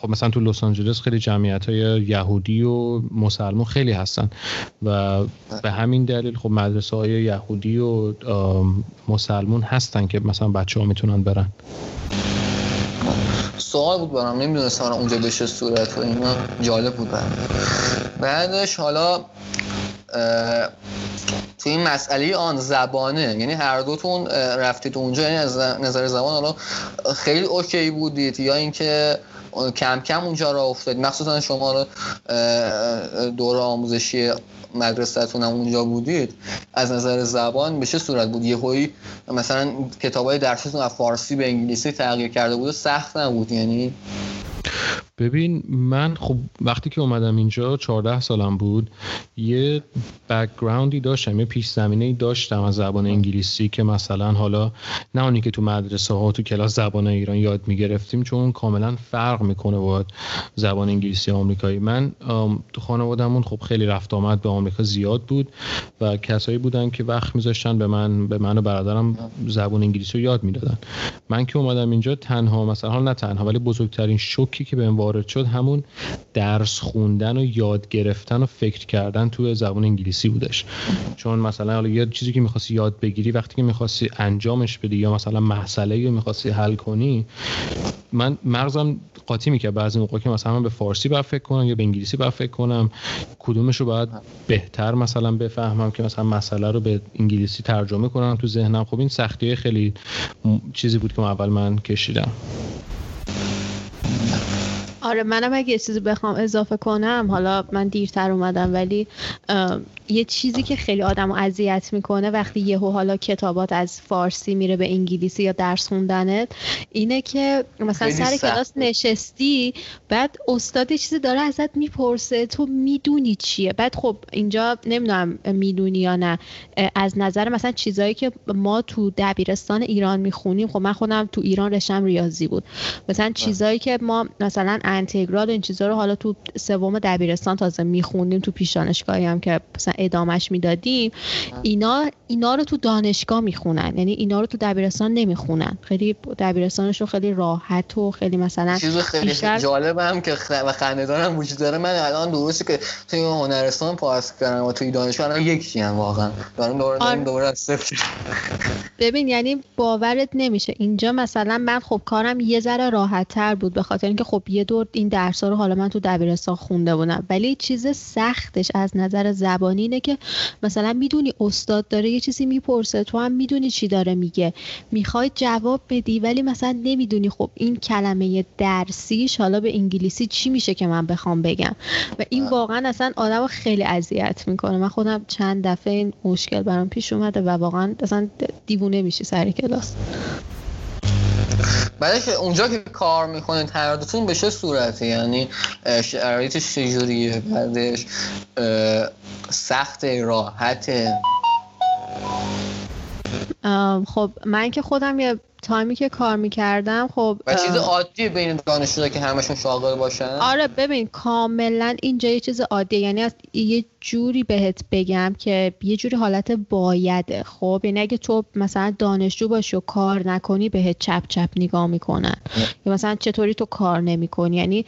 خب مثلا تو لس آنجلس خیلی جمعیت های یهودی و مسلمون خیلی هستن و به همین دلیل خب مدرسه های یهودی و مسلمون هستن که مثلا بچه ها می‌تونن برن. سوال بود برام نمی‌دونستم اونجا بشه صورت و اینا. جالب بود برام. بعدش حالا تو این مسئله آن زبانه یعنی هر دوتون رفتید اونجا یعنی از نظر زبان حالا خیلی اوکی بودید یا اینکه کم کم اونجا را افتاد مخصوصا شما رو دور آموزشی مدرسهتون هم اونجا بودید از نظر زبان به چه صورت بود؟ یهویی مثلا کتاب های درستون از فارسی به انگلیسی تغییر کرده بود و سخت نبود یعنی؟ ببین من خب وقتی که اومدم اینجا 14 سالم بود یه بکگراندی داشتم یه پیش زمینه ای داشتم از زبان انگلیسی که مثلا حالا نه اونی که تو مدرسه ها تو کلاس زبان ایران یاد می‌گرفتیم چون کاملا فرق می‌کنه با زبان انگلیسی آمریکایی. من تو خانوادهمون خب خیلی رفت آمد به آمریکا زیاد بود و کسایی بودن که وقت میذاشتن به من به من و برادرم زبان انگلیسی رو یاد می‌دادن. من که اومدم اینجا تنها مثلا نه تنها ولی بزرگترین شوکی که بهم وارد شد همون درس خوندن و یاد گرفتن و فکر کردن تو زبان انگلیسی بودش. چون مثلا حالا یه چیزی که می‌خواستی یاد بگیری وقتی که می‌خواستی انجامش بدی یا مثلا مسئله رو می‌خواستی حل کنی من مغزم قاطی می‌کرد. بعضی موقع که مثلا من به فارسی باید فکر کنم یا به انگلیسی باید فکر کنم کدومش رو باید بهتر مثلا بفهمم که مثلا مسئله رو به انگلیسی ترجمه کنم تو ذهنم. خب این سختی خیلی چیزی بود که اول من کشیدم. آره منم اگه یه چیزی بخوام اضافه کنم حالا من دیرتر اومدم ولی یه چیزی که خیلی آدم اذیت می‌کنه وقتی یهو حالا کتابات از فارسی میره به انگلیسی یا درس خوندنت اینه که مثلا سر کلاس نشستی بعد استاد چیزی داره ازت می‌پرسه تو می‌دونی چیه؟ بعد خب اینجا نمی‌دونم می‌دونی یا نه از نظر مثلا چیزایی که ما تو دبیرستان ایران می‌خونیم خب من خودم تو ایران رشم ریاضی بود. مثلا چیزایی که ما مثلا انتگرال این چیزا رو حالا تو سوم دبیرستان تازه میخوندیم تو پیش دانشگاهی هم که مثلا ادامش می‌دادیم. اینا اینا رو تو دانشگاه می‌خونن. یعنی اینا رو تو دبیرستان نمی‌خونن. خیلی دبیرستانشون خیلی راحت و خیلی مثلا چیز خیلی بیشتر... جالبم که و خنده‌دارم وجود داره. من الان درسته که توی هنرستان پاس کردم و توی دانشگاه الان یکی هم واقعا. دارم دوباره آر... دوباره از صفر. ببین یعنی باورت نمیشه. اینجا مثلا من خب کارم یه ذره راحت تر بود به خاطر اینکه خب یه دور این درس رو حالا من تو دبیرستان خونده بودم. ولی چیز سختش از نظر زبانی اینه که مثلا می‌دونی استاد داره یه چیزی می‌پرسه تو هم می‌دونی چی داره میگه. می‌خوای جواب بدی ولی مثلا نمی‌دونی. خب این کلمه درسیش حالا به انگلیسی چی میشه که من بخوام بگم؟ و این واقعا اصلا آدم خیلی اذیت می‌کنه. من خودم چند دفعه این مشکل برام پیش اومده و واقعا اصلا دیوونه میشی سر کلاس. بعدش اونجا که کار می‌کنید هر دوتون به چه صورته یعنی شرایطش چجوریه؟ بعدش سخت راحت خب من که خودم یه تایمی که کار می‌کردم خب و چیز عادی بین دانشجو که همشون شاغل باشن؟ آره ببین کاملا اینجا یه چیز عادیه. یعنی از یه جوری بهت بگم که یه جوری حالت بایده. خب یعنی اگه تو مثلا دانشجو باشی و کار نکنی بهت چپ چپ نگاه می‌کنن. یا مثلا چطوری تو کار نمی‌کنی. یعنی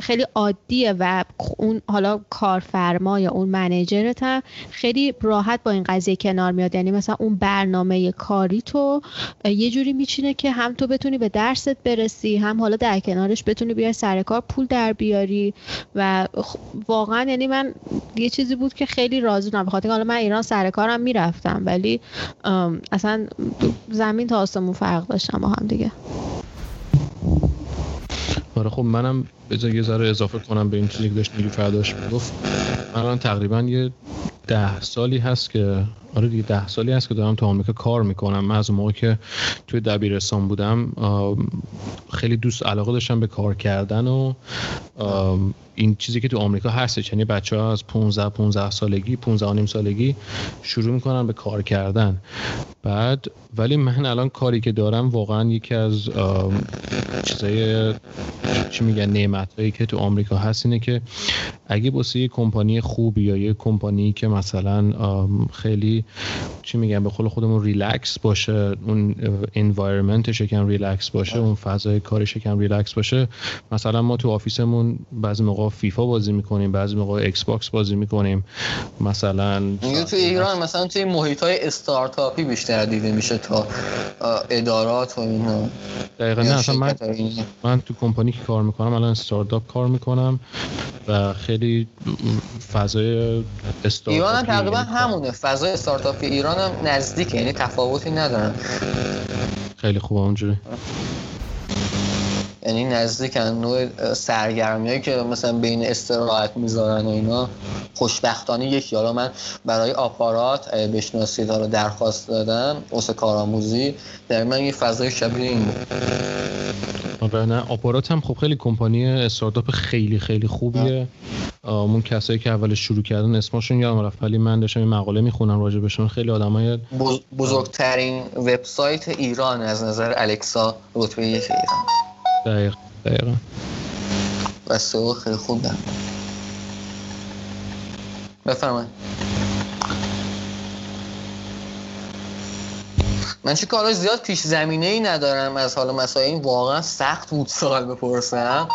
خیلی عادیه و اون حالا کارفرما یا اون منیجرت هم خیلی راحت با این قضیه کنار میاد. یعنی مثلا اون برنامه کاری تو یه جوری میچینه که هم تو بتونی به درست برسی هم حالا در کنارش بتونی بیای سر کار پول در بیاری و واقعا یعنی من یه چیزی بود که خیلی راضی بودم بخاطر حالا من ایران سر کارم می‌رفتم ولی اصلا زمین تا آسمون فرق داشتم با هم دیگه. آره خب منم بذار یه ذره اضافه کنم به این چیزی که داشت نیلوفر داشت می‌گفت. من تقریبا یه ده سالی هست که آره دیگه ده سالی هست که دارم تو آمریکا کار می‌کنم. من از موقع که توی دبیرستان بودم خیلی دوست علاقه داشتم به کار کردن و این چیزی که تو آمریکا هست یعنی بچه ها از 15 15 سالگی 15 نیم سالگی شروع می‌کنن به کار کردن. بعد ولی من الان کاری که دارم واقعا یکی از چیزای چی میگن هایی که تو آمریکا هست اینه که اگه واسه یه کمپانی خوبی یا یه کمپانی که مثلا خیلی چی میگم به قول خودمون ریلکس باشه اون environment ش یکم ریلکس باشه اون فضای کارش یکم ریلکس باشه مثلا ما تو office مون بعضی موقع فیفا بازی می‌کنیم بعضی موقع ایکس باکس بازی می‌کنیم مثلا تو ایران مثلا توی محیط های استارتاپی بیشتر دیده میشه تا ادارات و اینا. دقیقا نه اصلا من, من تو کمپانی که کار می‌کنم الان استارتاپ کار می‌کنم و خیلی فضای استارتاپی ایران هم تقریبا همونه. فضای استارتاپی ایران هم نزدیکه یعنی تفاوتی ندارن. خیلی خوبه اونجوری. یعنی نزدیک نوع سرگرمی هایی که مثلا بین استراحت می‌ذارن و اینا خوشبختانه یکی. حالا من برای آپارات بشناسید رو درخواست دادم واسه کارآموزی در من یه فضای شبیه این بود. آره نه آپارات هم خب خیلی کمپانی استارتاپ خیلی خیلی خوبیه. اون کسایی که اول شروع کردن اسمشون یادم رفت ولی من داشتم این مقاله می‌خونم راجع بهشون. خیلی آدمای بزرگترین وبسایت ایران از نظر الکسا رتبه یک ایران. دقیق دقیقا. و خیلی خوب دارم. بفرمایید. من چه کارهای زیاد پیش زمینه ای ندارم از حال مسائل این واقعا سخت بود سوال بپرسم.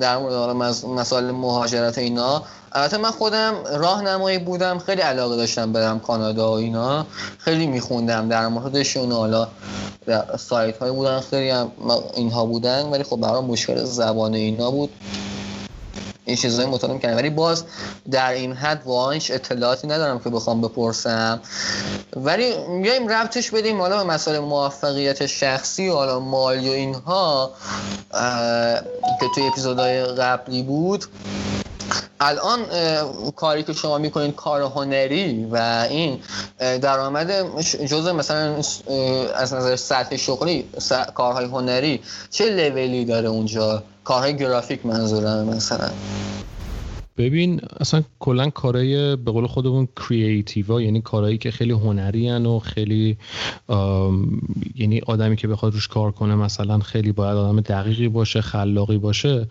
در مورد حالا مسائل مهاجرت اینا. البته من خودم راهنمایی بودم خیلی علاقه داشتم برم کانادا و اینا. خیلی میخوندم در موردشون حالا. سایت های بودن خیلی هم اینها بودن ولی خب برای مشکل زبان اینا بود. این چیزای مطالعه کردم. ولی باز در این حد واقعا اطلاعاتی ندارم که بخوام بپرسم. ولی بیایم ربطش بدیم حالا به مسئله موفقیت شخصی و حالا مالی و اینها. که توی اپیزودهای قبلی بود. الان کاری که شما می‌کنید کار هنری و این درآمد جزء مثلا از نظر سطح شغلی کارهای هنری چه لولی داره اونجا؟ کارهای گرافیک منظورم مثلا. ببین اصلا کلا کارهای به قول خودمون کریئتیوا یعنی کارهایی که خیلی هنری و خیلی یعنی آدمی که بخواد روش کار کنه مثلا خیلی باید آدم دقیقی باشه خلاقی باشه.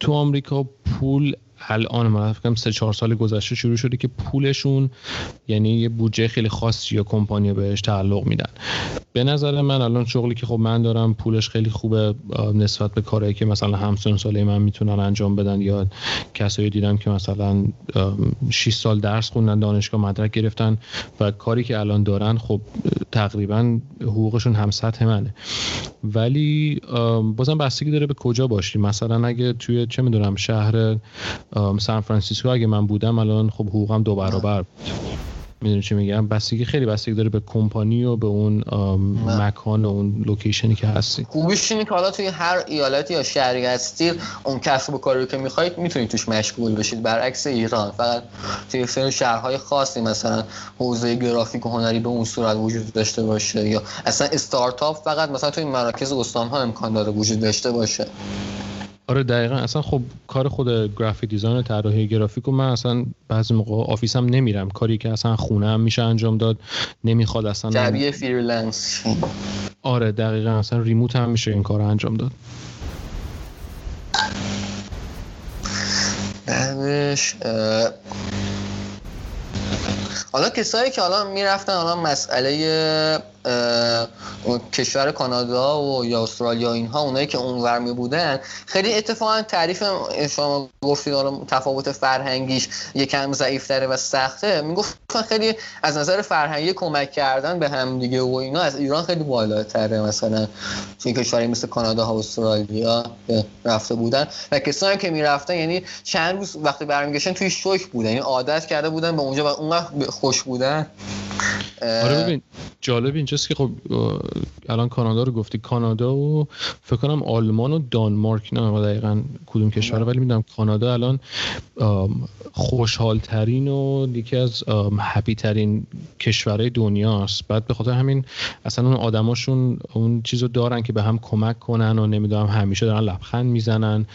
تو آمریکا پول الان من فکر سه چهار سال گذشته شروع شده که پولشون یعنی یه بودجه خیلی خاصی یا کمپانی بهش تعلق میدن. به نظر من الان شغلی که خب من دارم پولش خیلی خوبه نسبت به کارهایی که مثلا همسن ساله من می‌تونن انجام بدن یا کسایی دیدم که مثلا 6 سال درس خوندن دانشگاه مدرک گرفتن و کاری که الان دارن خب تقریبا حقوقشون هم سطح منه. ولی بازم بستگی داره به کجا باشی. مثلا اگه توی چه می‌دونم شهر سان فرانسیسکو اگه من بودم الان خب حقوقم دو برابر می‌دونی چی میگم؟ بستگی خیلی بستگی داره به کمپانی و به اون مکان و اون location ی که هستی. خوبیش اینه که حالا توی هر ایالتی یا شهری هستید اون کسب و کاری که می‌خواید می‌تونید توش مشغول بشید. برعکس ایران فقط توی سری شهرهای خاصی مثلا حوزه گرافیک و هنری به اون صورت وجود داشته باشه یا اصلا استارتاپ فقط مثلا توی مراکز استان ها امکان داره وجود داشته باشه. آره دقیقا. اصلا خب کار خود graphic design طراحی گرافیک و من اصلا بعضی موقع office م نمیرم. کاری که اصلا خونه هم میشه انجام داد نمی‌خواد اصلا شبیه freelance. آره دقیقا. اصلا remote هم میشه این کار انجام داد. بعدش حالا کسایی که حالا می‌رفتن حالا مسئله کشور کانادا و یا استرالیا اینها اونایی که اونور می بودن خیلی اتفاقا تعریف شما گفتید تفاوت فرهنگیش یکم ضعیفتره و سخته. می‌گفتن خیلی از نظر فرهنگی کمک کردن به هم دیگه و اینا از ایران خیلی بالاتره. مثلا توی کشوری مثل کانادا و استرالیا رفته بودن و کسانی که می‌رفتن یعنی چند روز وقتی برمیگشتن توی شوک بودن یعنی عادت کرده بودن به اونجا و اونقدر خوش بودن. آره ببین جالب اینجاست که خب الان کانادا رو گفتی. کانادا و فکر کنم آلمان و دانمارک نه دقیقا کدوم کشور ولی می‌دونم کانادا الان خوشحال ترین و یکی از هپی ترین کشورهای دنیاست. بعد به خاطر همین اصلا اون آدماشون اون چیزو دارن که به هم کمک کنن و نمی‌دونم همیشه دارن لبخند می‌زنن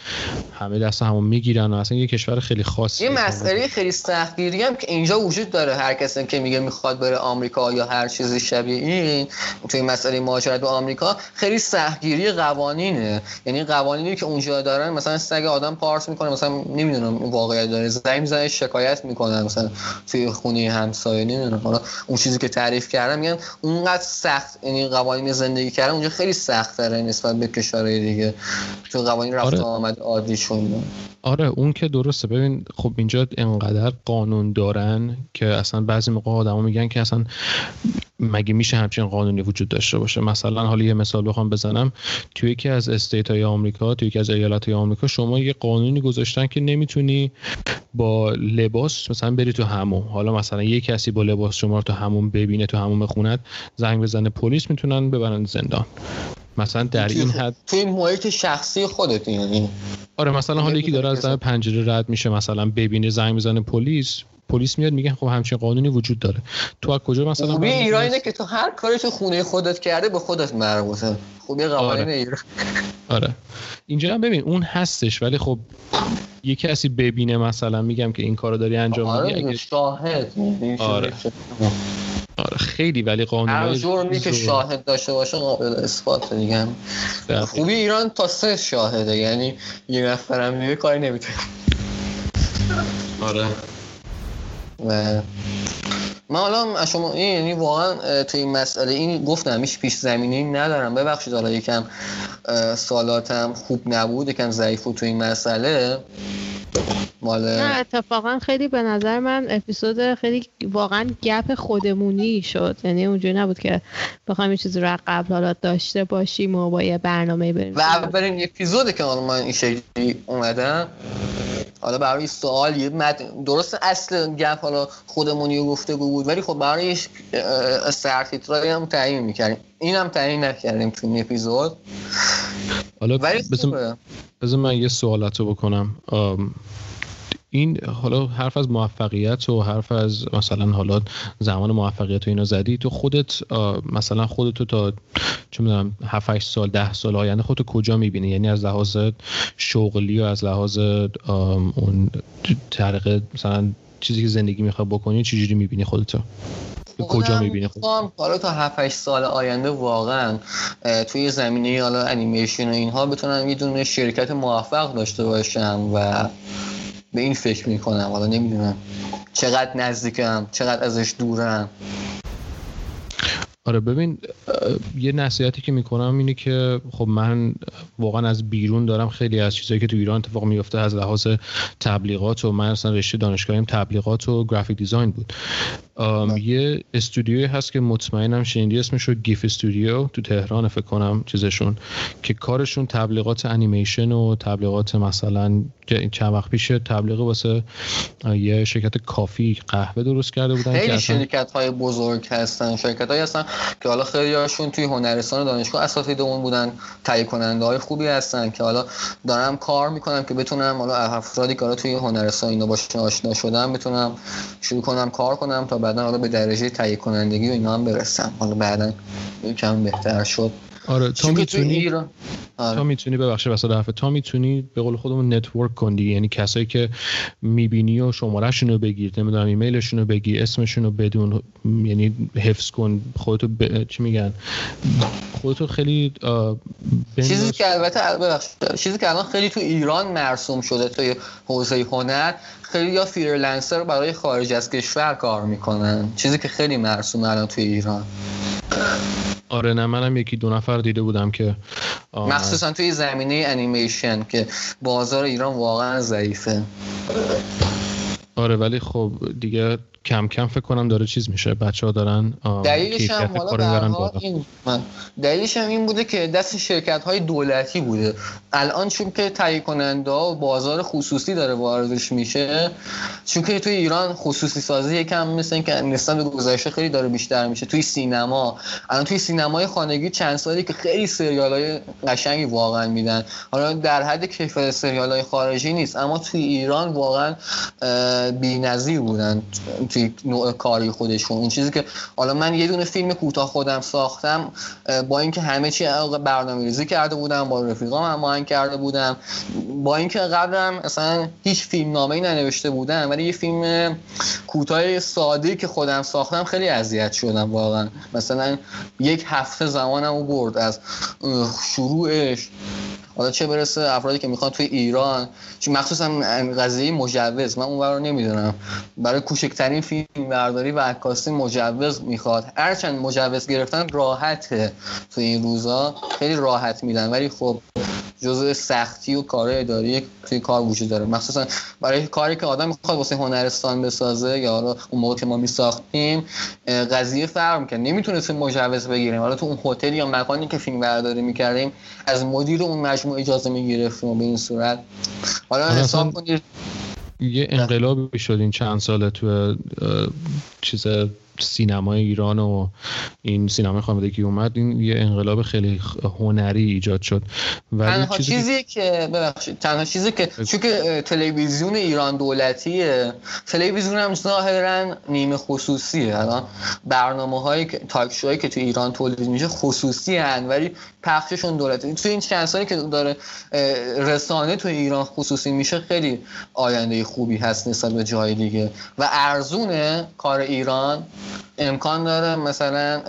همه دست همو می‌گیرن و اصلا یه کشور خیلی خاصی یه مسئله خیلی سختگیری هم که اینجا وجود داره. هر کسی که میگه می‌خواد بره آمریکا آمریکا یا هر چیزی شبیه این توی مسئله مهاجرت به آمریکا خیلی سختگیری قوانینه. یعنی قوانینی که اونجا دارن مثلا سگ آدم پارس می‌کنه مثلا نمی‌دونم واقعیت داره. زنگ می‌زنه شکایت می‌کنن مثلا توی خونه همسایه نمی‌دونم. حالا اون چیزی که تعریف کردم میگن اونقدر سخت یعنی قوانین زندگی کردن اونجا خیلی سخت داره نسبت به کشورهای دیگه. تو قوانین رفت آره. آمد عادی شون آره اون که درسته. ببین خب اینجا انقدر قانون دارن که اصلا بعضی موقع آدما میگن که اصلا مگه میشه همچین قانونی وجود داشته باشه؟ مثلا حالا یه مثال بخوام بزنم. توی یکی از استیت های آمریکا توی یکی از ایالت های آمریکا شما یه قانونی گذاشتن که نمی‌تونی با لباس مثلا بری تو هموم حالا مثلا یه کسی با لباس شما رو تو هموم ببینه تو هموم خونت زنگ بزنه پلیس می‌تونن ببرن زندان. مثلا در این حد توی محیط شخصی خودت یعنی آره مثلا حالا یکی داره از در پنجره رد میشه مثلا ببینه زنگ می‌زنه پلیس. پلیس میاد میگه خب همچین قانونی وجود داره. تو از کجا مثلا خوبی ایران اینه که تو هر کاری تو خونه خودت کرده به خودت مربوطه. خوبی قوانین آره. ایران. آره. اینجا هم ببین اون هستش ولی خب یه کسی ببینه مثلا میگم که این کارو داری انجام آره میدی اگه شاهد. آره. آره خیلی ولی قانون هر جرمی که شاهد داشته باشه قابل اثبات دیگه خوبی ایران تا سه شاهده یعنی یه نفرم میگه کاری نمی‌تونه آره. و من حالا شما این یعنی واقعا توی این مسئله این گفتم هیچ پیش زمینی ندارم. ببخشید حالا یکم سالاتم خوب نبود یکم ضعیف بود توی این مسئله. مال نه اتفاقا خیلی به نظر من اپیزود خیلی واقعا گپ خودمونی شد. یعنی اونجوری نبود که بخوایم یه چیزی رو قبل حالا داشته باشیم و با یه برنامه بریم و اولین اپیزود که من این شکلی اومدم حالا برای سوال یه مد... درست اصل گپ حالا خودمونی گفته بود ولی خب برای سرتیترایی هم تعیین می‌کردیم. این هم تعیین نکردیم تو این اپیزود. حالا بذار من یه سوالاتو بکنم. این حالا حرف از موفقیت و حرف از مثلا حالا زمان موفقیت و اینا زدی تو خودت مثلا خودتو تا چه می‌دونم 7 8 سال 10 سال آینده خودتو کجا می‌بینی؟ یعنی از لحاظ شغلی و از لحاظ اون طریق مثلا چیزی که زندگی می‌خوای بکنی چجوری می‌بینی خودتو؟ کجا می‌بینی خودت حالا تا 7 8 سال آینده واقعا توی زمینه حالا انیمیشن و اینها بتونم یه دونه شرکت موفق داشته باشم و به این فکر می‌کنم. حالا نمی‌دونم چقدر نزدیکم چقدر ازش دورم. آره ببین یه نصیحتی که می‌کنم اینه که خب من واقعا از بیرون دارم خیلی از چیزایی که تو ایران اتفاق میفته از لحاظ تبلیغات و من اصلا رشته دانشگاهیم تبلیغات و گرافیک دیزاین بود. یه استودیوی هست که مطمئنم شنیدی اسمش رو گیف استودیو تو تهران فکر کنم چیزشون که کارشون تبلیغات انیمیشن و تبلیغات مثلا چند وقت پیش تبلیغ واسه یه شرکت coffee قهوه درست کرده بودن خیلی که شرکت های بزرگ هستن شرکت های هستن که حالا خیلی هاشون توی هنرستان دانشگاه اساتید اون بودن تهیه کننده های خوبی هستن که حالا دارم کار می‌کنم که بتونم حالا افرادی که توی هنرستان اینا باشون آشنا شدم بتونم شروع کنم کار کنم تا بعدا حالا به درجه تهیه کنندگی و اینا هم برسم. حالا بعدا کم بهتر شد. آره تو می‌تونی آره. تا می‌تونی ببخشید واسه حرف تا می‌تونی به قول خودمون نتورک کنی یعنی کسایی که می‌بینی و شمارهشون رو بگیر نمی‌دونم ایمیلشون رو بگیر اسمشون رو بدون یعنی حفظ کن خودتو ب... چی میگن؟ خودتو خیلی چیزی که البته چیزی که الان خیلی تو ایران مرسوم شده توی حوزه هنر خیلی یا freelancer برای خارج از کشور کار می‌کنن. چیزی که خیلی مرسومه الان توی ایران. آره نه منم یکی دو نفر دیده بودم که مخصوصا توی زمینه انیمیشن که بازار ایران واقعا ضعیفه. آره ولی خب دیگه کم کم فکر کنم داره چیز میشه. بچه ها دارن دلیلش هم این دلیلش هم این بوده که دست شرکت های دولتی بوده. الان چون که تهیه کننده و بازار خصوصی داره واردش میشه چون که توی ایران خصوصی سازی یکم مثل که نسبت به گذشته خیلی داره بیشتر میشه. توی سینما. الان توی سینمای خانگی چند سالی که خیلی سریال های قشنگی واقعا میدن. حالا در حد کیفیت سریال های خارجی نیست اما توی ایران واقعا بی‌نظیر بودن. توی نوع کاری خودشون. این چیزی که حالا من یه دونه فیلم کوتاه خودم ساختم با اینکه همه چی برنامه‌ریزی کرده بودم با رفیقام هم کرده بودم. با اینکه قبلم مثلا هیچ فیلم نامه ای ننوشته بودم ولی یه فیلم کوتاه ساده که خودم ساختم خیلی اذیت شدم واقعا. مثلا یک هفته زمانم برد از شروعش. حالا چه برسه افرادی که می‌خوان توی ایران چون مخصوصا قضیه مجوز من اون رو نمی‌دونم. برای کوچکترین فیلم برداری و عکاسی مجوز می‌خواد. هرچند مجوز گرفتن راحته توی این روزا خیلی راحت میدن. ولی خب جزء سختی و کار اداری توی کار وجود داره. مخصوصا برای کاری که آدم می‌خواد واسه هنرستان بسازه یا حالا اون موقع که ما میساختیم قضیه فرق می‌کنه. نمی‌تونست مجوز بگیریم. حالا تو اون هتل یا مکانی که فیلم برداری می‌کردیم از مدیر اون مجموعه اجازه می‌گرفتیم به این صورت. حالا حساب کنید. یه انقلابی شد این چند ساله تو چیز سینمای ایران و این سینمای خانوادگی اومد این یه انقلاب خیلی هنری ایجاد شد. ولی تنها چیزی, که ببخشید. تنها چیزی که چون که تلویزیون ایران دولتیه. تلویزیون هم ظاهرا نیمه خصوصیه. الان برنامه های تاک هایی که تو ایران تولید میشه خصوصی هن ولی پخششون دولتی تو این چند سالی که داره رسانه تو ایران خصوصی میشه خیلی آینده خوبی هست نسبت به جای دیگه. و ارزونه کار ایران امکان داره مثلا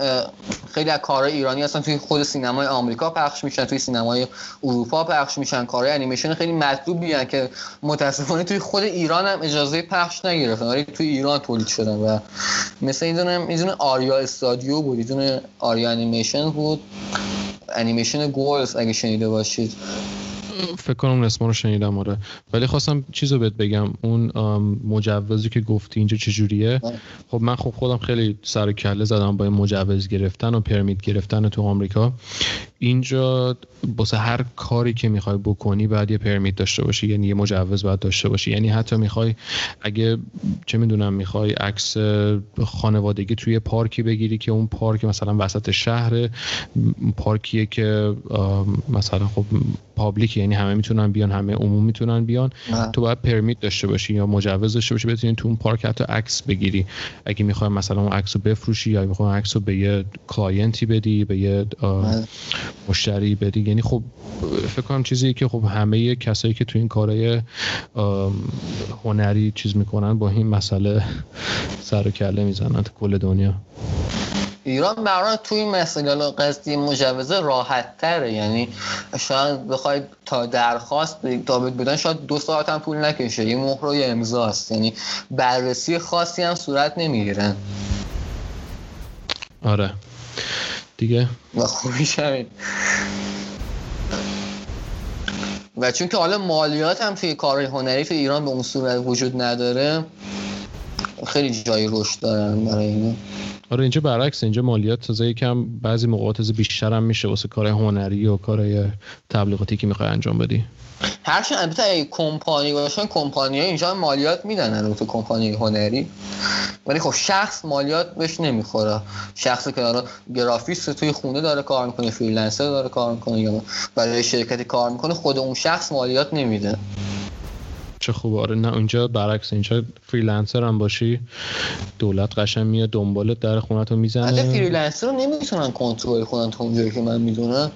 خیلی از کارهای ایرانی هستن توی خود سینمای آمریکا پخش میشن توی سینمای اروپا پخش میشن. کارهای انیمیشن خیلی مطلوبی هستن که متاسفانه توی خود ایران هم اجازه پخش نگرفتن. ولی توی ایران تولید شدن و مثل این دونه آریا استادیو بود این آریا انیمیشن بود. انیمیشن گولز اگه شنیده باشید. فکر کنم اسم رو شنیدم آره. ولی خواستم چیزو بهت بگم. اون مجوزی که گفتی اینجا چجوریه؟ خب من خب خودم خیلی سر کله زدم با این مجوز گرفتن و پرمیت گرفتن تو آمریکا. اینجا واسه هر کاری که می‌خوای بکنی باید یه پرمیت داشته باشی یعنی یه مجوز باید داشته باشی. یعنی حتی می‌خوای اگه چه می‌دونم می‌خوای عکس خانوادگی توی پارکی بگیری که اون پارک مثلا وسط شهر پارکیه که مثلا خب public یعنی همه می‌تونن بیان همه عموم می‌تونن بیان. تو باید permit داشته باشی یا مجوز داشته باشی بتونی تو اون پارک حتی عکس بگیری. اگه می‌خوای مثلا اون عکس رو بفروشی یا می‌خوای عکس رو به یه client ی بدی به یه مشتری بدی. یعنی خب فکر کنم چیزی که خب همه کسایی که تو این کارهای هنری چیز می‌کنن با این مسئله سر و کله می‌زنن کل دنیا. ایران برای توی مسئله قصدی مجوزه راحت تره یعنی شاید بخوای تا درخواست تابید بدن شاید دو ساعت هم پول نکشه. یه مهر و یه امضاست. یعنی بررسی خاصی هم صورت نمی‌گیرن آره. دیگه؟ و خوبیش همین و چون که حالا مالیات هم توی کار هنری توی ایران به اون صورت وجود نداره خیلی جای رشد دارن برای اینو آره اینجا برعکس اینجا مالیات تازه یکم بعضی موقعات بیشتر هم میشه واسه کار هنری و کار تبلیغاتی که می‌خوای انجام بدی. هرچند البته کمپانی باشن کمپانی اینجا مالیات میدن البته کمپانی هنری. ولی خب شخص مالیات بهش نمی‌خوره. شخصی که داره گرافیست توی خونه داره کار می‌کنه فریلنسر داره کار می‌کنه یا برای شرکتی کار می‌کنه خود اون شخص مالیات نمیده. چه خوب. آره نه اونجا برعکس اینجا freelancer هم باشی دولت قشنگ میاد دنبالت در خونتو می‌زنه. freelancer رو نمی‌تونن کنترل کنن تا اونجایی که من می‌دونم.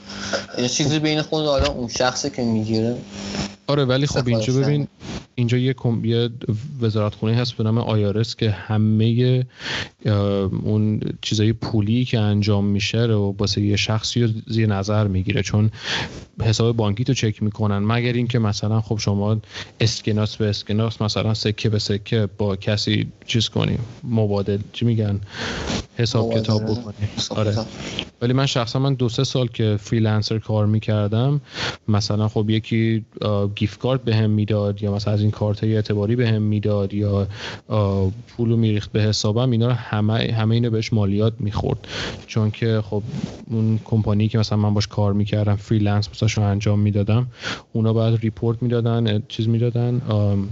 یه چیزی بین خود حالا اون شخصی که می‌گیره. آره ولی خب اینجا ببین اینجا یه, کم... یه وزارت خونه هست به نام IRS که همه اون چیزای پولی که انجام میشه رو واسه یه شخصی رو زیر نظر می‌گیره. چون حساب بانکی تو چک می‌کنن. مگر اینکه مثلا خب شما اسکناس به اسکناس مثلا سکه به سکه با کسی چیز کنیم. مبادل چی میگن؟ حساب کتاب بکنیم. آره. ولی من شخصا من دو سه سال که freelancer کار می‌کردم مثلا خب یکی gift card بهم می‌داد یا مثلا از این کارت اعتباری بهم می‌داد یا پولو میریخت به حسابم اینا رو همه همه اینو بهش مالیات می‌خورد. چون که خب اون کمپانی که مثلا من باش کار می‌کردم freelance رو انجام می‌دادم اونا بعد report می‌دادن چیز می‌دادن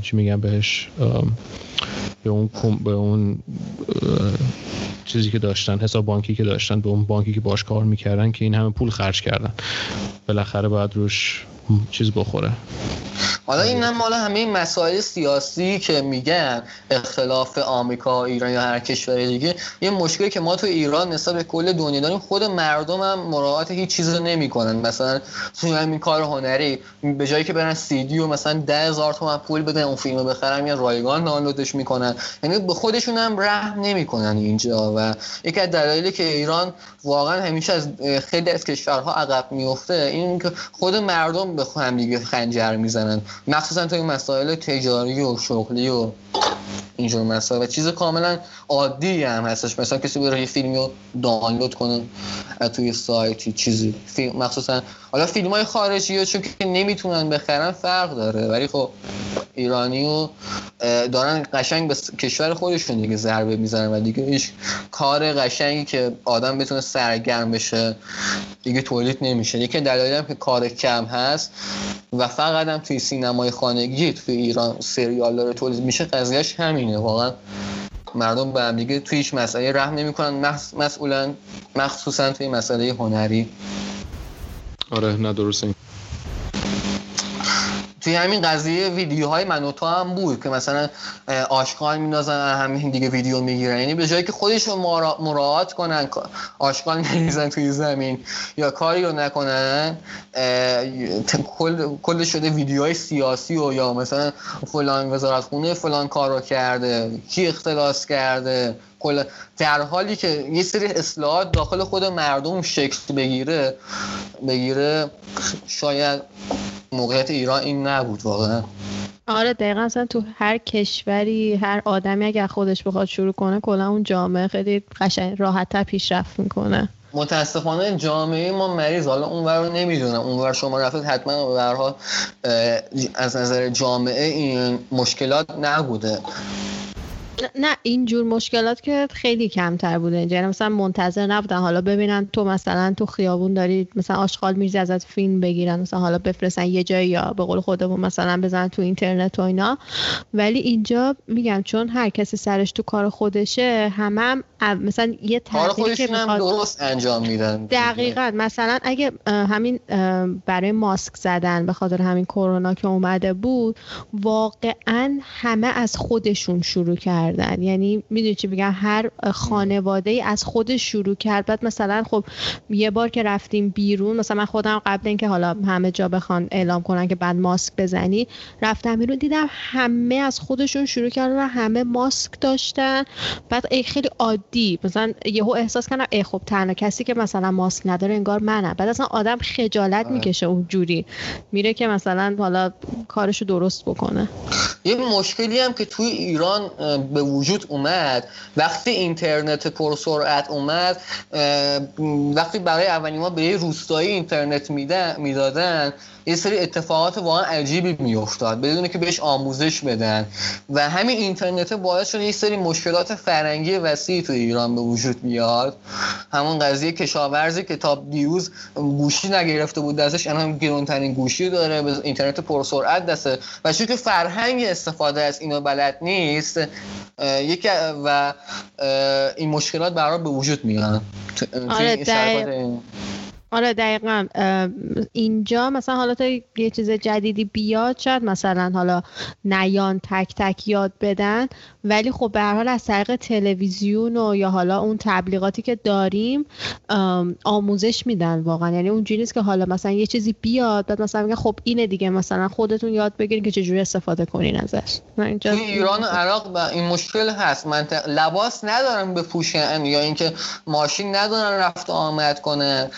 چی میگم بهش به اون به اون چیزی که داشتن حساب بانکی که داشتن به اون بانکی که باش کار می‌کردن که این همه پول خرج کردن. بالاخره باید روش چیز بخوره. حالا این هم حالا همه مسائل سیاسی که میگن اختلاف آمریکا ایران یا هر کشور دیگه. یه مشکلی که ما تو ایران نسبت به کل دنیا داریم خود مردم هم مراعات هیچ چیز رو نمی‌کنن. مثلا تو همین کار هنری به جایی که برن سیدی و مثلا ده هزار تومن پول بدن اون فیلم رو بخرن یا رایگان دانلودش می‌کنن. یعنی به خودشون هم رحم نمی‌کنن اینجا و یکی از دلایلی که ایران واقعا همیشه از خیلی از کشورها عقب میفته این که خود مردم به هم دیگه خنجر می‌زنن. مخصوصا این مسائل تجاری و شغلی و اینجور مسائل. و چیز کاملا عادی هم هستش. مثلا کسی بره یه فیلمی رو دانلود کنه توی سایتی چیزی. فیلم مخصوصا حالا فیلم های خارجی ها چون که نمی‌تونن بخرن فرق داره. ولی خب ایرانی و دارن قشنگ به کشور خودشون دیگه ضربه می‌زنن و دیگه هیچ کار قشنگی که آدم بتونه سرگرم بشه دیگه تولید نمیشه. یکی دلایل هم که کار کم هست و فقط هم توی سینمای خانگی توی ایران سریال داره تولید میشه قضیهش همینه. واقعا مردم به هم دیگه توی هیچ مسئله رحم نمی‌کنن مخصوصا توی مسئله هنری. آره نه درسته. توی همین قضیه ویدیوهای من و تو هم بود که مثلا آشغال میندازن همین دیگه ویدیو می‌گیرن. یعنی به جایی که خودشون مراعات کنن آشغال نریزن توی زمین یا کاری رو نکنن کل, کل شده ویدیوهای سیاسی و یا مثلا فلان وزارت خونه فلان کار رو کرده کی اختلاس کرده کل در حالی که یه سری اصلاحات داخل خود مردم شکل بگیره بگیره شاید موقعیت ایران این نبود واقعا. آره دقیقا اصلا تو هر کشوری هر آدمی اگر خودش بخواد شروع کنه کلا اون جامعه خیلی قشنگ راحتتر پیشرفت می‌کنه. متاسفانه جامعه ما مریض. حالا اونور رو نمی‌دونم. اونور شما رفتید حتما به از نظر جامعه این مشکلات نبوده. نه اینجور مشکلات که خیلی کمتر بوده یعنی مثلا منتظر نبودن. حالا ببینن تو مثلا تو خیابون داری مثلا آشغال میرزی ازت فیلم بگیرن. مثلا حالا بفرستن یه جایی یا به قول خودمون مثلا بزنن تو اینترنت و اینا. ولی اینجا میگم چون هر کسی سرش تو کار خودشه همم هم مثلا یه تغییری که می‌خواد درست انجام میدن دقیقا. مثلا اگه همین برای ماسک زدن به خاطر همین کرونا که اومده بود واقعا همه از خودشون شروع کرد. کردن یعنی می‌دونی چی بگم هر خانواده ای از خودش شروع کرد. بعد مثلا خب یه بار که رفتیم بیرون مثلا من خودم قبل اینکه حالا همه جا بخوان اعلام کنن که بعد ماسک بزنی رفتم بیرون دیدم همه از خودشون شروع کردن و همه ماسک داشتن. بعد ای خیلی عادی. مثلا یهو احساس کردم ای خب تنها کسی که مثلا ماسک نداره انگار منم. بعد اصلا آدم خجالت آره. می‌کشه اونجوری. میره که مثلا حالا کارشو درست بکنه. یه مشکلی هم که توی ایران به وجود اومد. وقتی اینترنت پرسرعت اومد وقتی برای اولین ما به یه روستایی اینترنت می‌دادن یه سری اتفاقات واقعا عجیبی میافتاد. بدون که بهش آموزش بدن. و همین اینترنت باعث شده یه سری مشکلات فرنگی وسیعی تو ایران به وجود میاد همون قضیه کشاورزی که تا دیوز گوشی نگرفته بود دستش. الان گرونترین گوشی داره. به اینترنت پرسرعت دسته. و چون که فرهنگ استفاده از اینو بلد نیست یکی و این مشکلات برای به وجود میاد. آره آره دقیقا. اینجا مثلا حالا تا یه چیز جدیدی بیاد شاید مثلا حالا نیان تک تک یاد بدن. ولی خب به حال از طریق تلویزیون و یا حالا اون تبلیغاتی که داریم آموزش میدن واقعا. یعنی اونجوری نیست که حالا مثلا یه چیزی بیاد بعد مثلا میگه خب اینه دیگه مثلا خودتون یاد بگیرین که چجوری استفاده کنین ازش. اینجا ایران و عراق با این مشکل هست. منطق لباس ندارن بپوشن یا اینکه ماشین ندارن رفت آمد کنن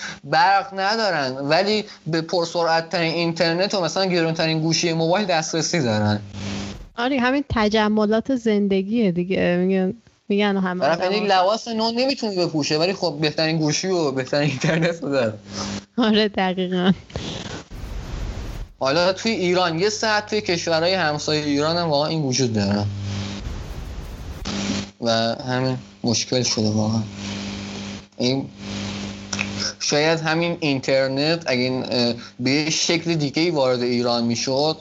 برق ندارن. ولی به پرسرعت ترین اینترنت و مثلا گرونترین گوشی موبایل دسترسی دارن. آره همین تجملات زندگیه دیگه. میگن میگن همه یعنی لباس نو نمی‌تونی بپوشه ولی خب بهترین گوشی و بهترین اینترنت رو داره. آره دقیقا. حالا توی ایران یه ساعت توی کشورهای همسایه ایران هم واقعا این وجود داره. و همین مشکل شده واقعا. این شاید همین اینترنت اگه به شکل دیگه وارد ایران می‌شد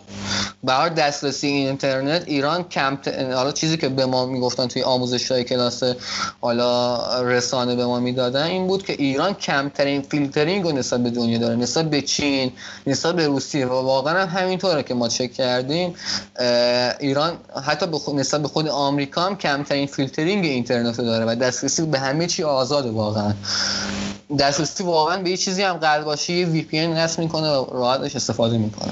برای دسترسی اینترنت ایران کم حالا چیزی که به ما می‌گفتن توی آموزش های کلاس حالا رسانه به ما می‌دادن این بود که ایران کمترین فیلترینگ رو نسبت به دنیا داره نسبت به چین نسبت به روسیه و واقعا هم همینطوره که ما چک کردیم ایران حتی به نسبت به خود آمریکا هم کمترین فیلترینگ اینترنت رو داره و دسترسی به همه چی آزاده واقعا. دسترسی واقعا به یه چیزی هم قرار باشه یه VPN نصب می‌کنه و راحتش استفاده می‌کنه.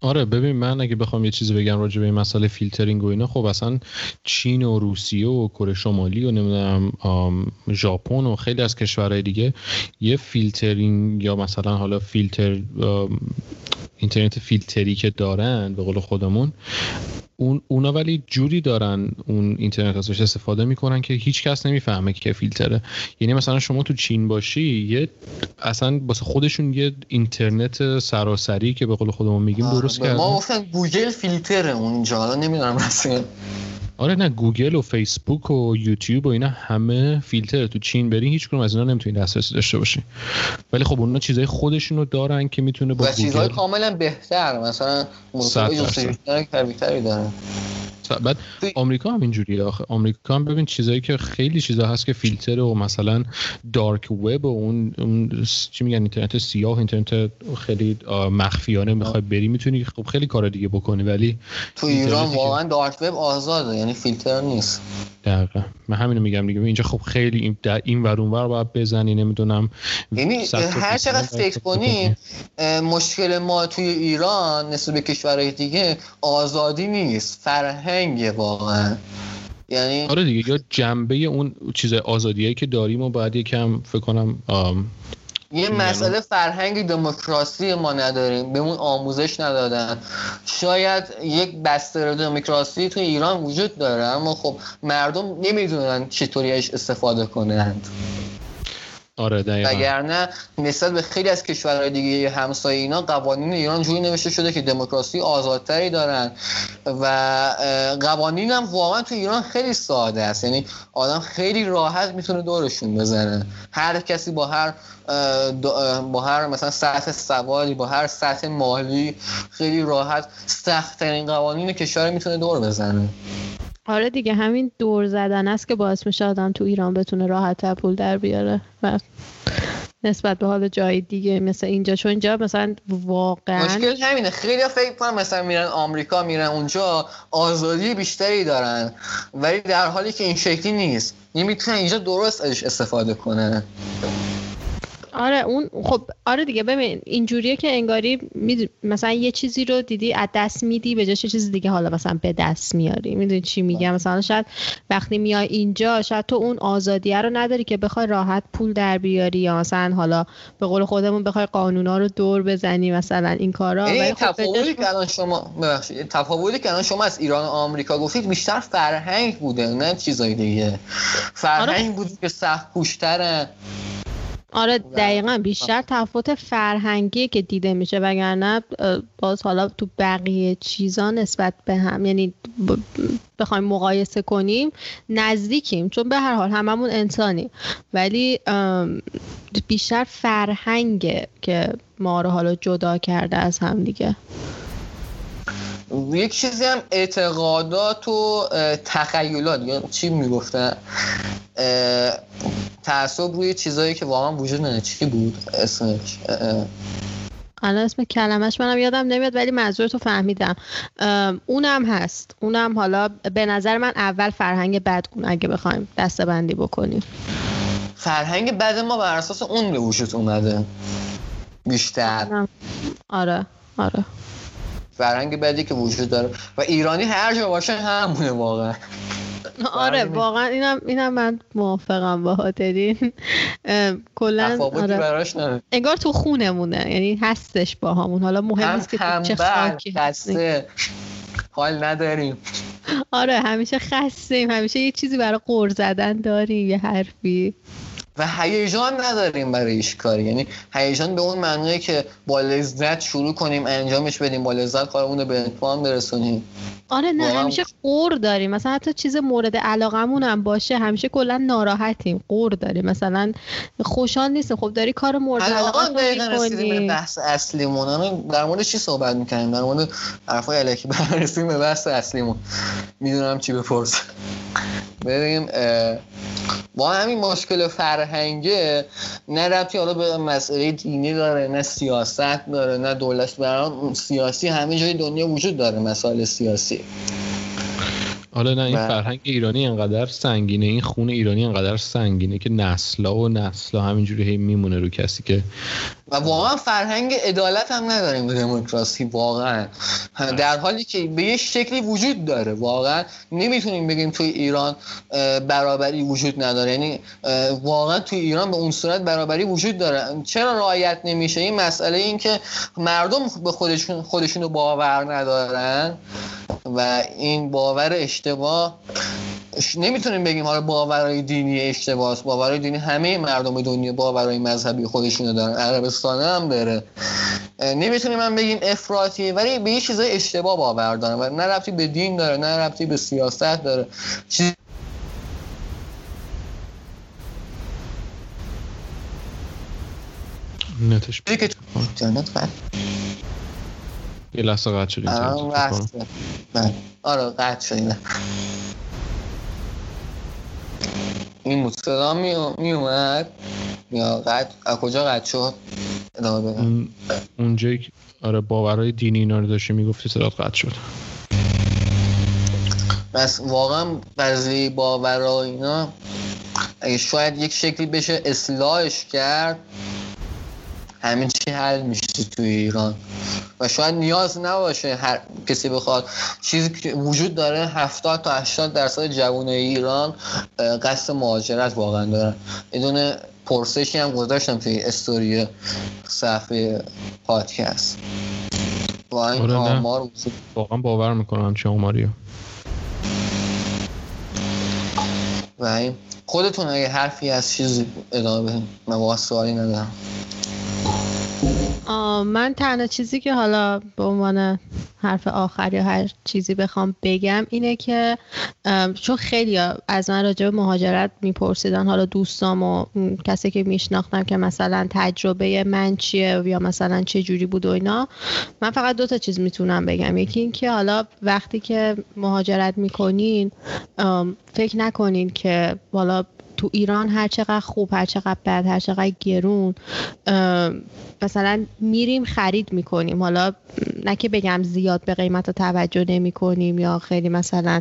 آره ببین من اگه بخوام یه چیزی بگم راجع به این مسئله فیلترینگ و اینا خب اصلا چین و روسیه و کره شمالی و نمی‌دونم ژاپن و خیلی از کشورهای دیگه یه فیلترینگ یا مثلا حالا فیلتر اینترنت فیلتری که دارن به قول خودمون اون اونا ولی جوری دارن اون اینترنت ازش استفاده می‌کنن که هیچ کس نمی‌فهمه که فیلتره. یعنی مثلا شما تو چین باشی یه اصلا واسه خودشون یه اینترنت سراسری که به قول خودمون میگیم درست کردن ما گفتن گوگل فیلتره اونجا. حالا نمی‌دونم آره نه گوگل و فیسبوک و یوتیوب و اینا همه فیلتر تو چین بری هیچ از اینا نمی‌تونی دسترسی داشته باشی ولی خب اونا چیزای خودشون رو دارن که می‌تونه با و چیزهای کاملا بهتر مثلا موتور دارن. بعد آمریکا هم اینجوریه آخه. آمریکا هم ببین چیزایی که خیلی چیزا هست که فیلتر و مثلا دارک وب و اون, اون چی میگن اینترنت سیاه اینترنت خیلی مخفیانه می‌خوای بری می‌تونی خب خیلی کار دیگه بکنی ولی تو ایران واقعا دارک وب آزاده یعنی فیلتر نیست. دقیقا. من همینو میگم دیگه. اینجا خب خیلی این در این ور اون ور باید بزنی نمی‌دونم. یعنی هر چقدر فکر کنی مشکل ما توی ایران نسبت به کشورهای دیگه آزادی نیست. فرهنگ واقعا. یعنی آره دیگه یا جنبه اون چیز آزادیایی که داریم و باید یکم فکر کنم یه مسئله فرهنگ دموکراسی ما نداریم. بهمون آموزش ندادن. شاید یک بستر دموکراسی تو ایران وجود داره اما خب مردم نمی‌دونن چطوریش استفاده کنند. آره دقیقا. وگرنه به خیلی از کشورهای دیگه همسایه اینا قوانین ایران جوری نوشته شده که دموکراسی آزادتری دارن. و قوانین هم واقعا تو ایران خیلی ساده است. یعنی آدم خیلی راحت می‌تونه دورشون بزنه. هر کسی با هر با هر مثلا سطح سوالی با هر سطح مالی خیلی راحت سختترین قوانین کشور می‌تونه دور بزنه. آره دیگه همین دور زدن است که باعث میشه آدم تو ایران بتونه راحت پول در بیاره و نسبت به حال جای دیگه مثل اینجا چون اینجا مثلا واقعا مشکل همینه. خیلی فکر کنم مثلا میرن آمریکا میرن اونجا آزادی بیشتری دارن ولی در حالی که این شکلی نیست. نمی‌تونن اینجا درست ازش استفاده کنن آره اون خب آره دیگه ببین اینجوریه که انگاری مثلا یه چیزی رو دیدی از دست میدی به جاش چیز دیگه حالا مثلا به دست میاری. می‌دونی چی میگم؟ مثلا شاید وقتی میای اینجا شاید تو اون آزادیه رو نداری که بخوای راحت پول در بیاری یا مثلا حالا به قول خودمون بخوای قانونا رو دور بزنی مثلا این کارا. ولی خب تفاوتی که الان شما ببخشید تفاوتی که الان شما از ایران و آمریکا گفتید بیشتر فرهنگ بوده نه چیزای دیگه. فرهنگ آره. بود که سخت آره دقیقا. بیشتر تفاوت فرهنگی که دیده میشه وگرنه باز حالا تو بقیه چیزا نسبت به هم یعنی بخوایم مقایسه کنیم نزدیکیم. چون به هر حال هممون انسانی. ولی بیشتر فرهنگه که ما رو حالا جدا کرده از هم دیگه. یک چیزی هم اعتقادات و تخیلات یا چی می‌گفتن؟ تعصب روی چیزایی که واقعا وجود نداره. چی بود اسمش؟ الان اسم کلمش منم یادم نمیاد ولی منظور تو فهمیدم اونم هست. اونم حالا به نظر من اول فرهنگ بدگون اگه بخوایم دسته بندی بکنیم. فرهنگ بد ما بر اساس اون به وجود اومده. بیشتر. آره آره. فرهنگ بدی که وجود داره. و ایرانی هر جا باشه همونه واقعا. آره واقعا اینم اینم من موافقم با هاترین. کلا آره. انگار تو خونمونه یعنی هستش با همون حالا مهم نیست که چه خاکی هسته حال نداریم. آره همیشه خستیم همیشه یه چیزی برای قور زدن داریم یه حرفی. و هیجان نداریم برای ایش کاری. یعنی هیجان به اون معنیه که با لذت شروع کنیم انجامش بدیم با لذت کارمون رو به اتمام برسونیم. آره نه همیشه قور داریم. مثلا حتی چیز مورد علاقمون هم باشه همیشه کلا ناراحتیم قور داریم. مثلا خوشحال نیستیم. خب داری کار مورد علاقه می‌کنی. بحث اصلیمون. در مورد چی صحبت می‌کنیم؟ در مورد حرفای الکی برسیم به بحث اصلیمون. می‌دونم چی بپرس. ببینیم با همین مشکل فرهنگه نه ربطی حالا به مسئله دینی داره نه سیاست داره نه دولت بران سیاسی همه جای دنیا وجود داره مسائل سیاسی. حالا نه این فرهنگ ایرانی انقدر سنگینه این خون ایرانی انقدر سنگینه که نسلا و نسلا همینجوری هی میمونه رو کسی که و واقعا فرهنگ عدالت هم نداریم به دموکراسی واقعا. در حالی که به یه شکلی وجود داره واقعا. نمی‌تونیم بگیم توی ایران برابری وجود نداره. یعنی واقعا توی ایران به اون صورت برابری وجود داره. چرا رعایت نمیشه؟ این مسئله این که مردم به خودشون خودشون رو باور ندارن و این باور اشتباه نمی‌تونیم بگیم حالا باورهای دینی اشتباهه باورهای دینی همه مردم دنیا باورهای مذهبی خودشونو دارن. عربستان هم داره. نمی‌تونیم من بگیم افراطی ولی به یه چیزای اشتباه باور دارن. و نه ربطی به دین داره نه ربطی به سیاست داره. چیز نتش یه لحظه قطع شدیم آره قطع شدیم این بود صدا می, اومد؟ یا قد از کجا قد شد؟ ادامه بدم. اونجایی آره باورهای دینی اینا رو داشتی می‌گفتی صدا قد شد. بس واقعا بعضی باورها اینا اگه شاید یک شکلی بشه اصلاحش کرد همین چی حل میشه توی ایران؟ و شاید نیاز نباشه هر کسی بخواد. چیزی که وجود داره 70 تا 80 درصد جوانه ایران قصد مهاجرت واقعا دارن. بدون پرسشی هم گذاشتم توی استوری صفحه پادکست. واقعا آمار واقعا باور می‌کنم چه آماریو و این خودتون اگه حرفی از چیزی ادامه بهم من واقعا سوالی ندارم. من تنها چیزی که حالا به عنوان حرف آخر یا هر چیزی بخوام بگم اینه که چون خیلی از من راجع به مهاجرت میپرسیدن حالا دوستام و کسی که میشناختم که مثلا تجربه من چیه یا مثلا چه جوری بود و اینا من فقط دو تا چیز می‌تونم بگم. یکی این که حالا وقتی که مهاجرت می‌کنین فکر نکنین که حالا تو ایران هر چقدر خوب هر چقدر بد هر چقدر گرون مثلا میریم خرید می‌کنیم. حالا نه که بگم زیاد به قیمت توجه نمی کنیم یا خیلی مثلا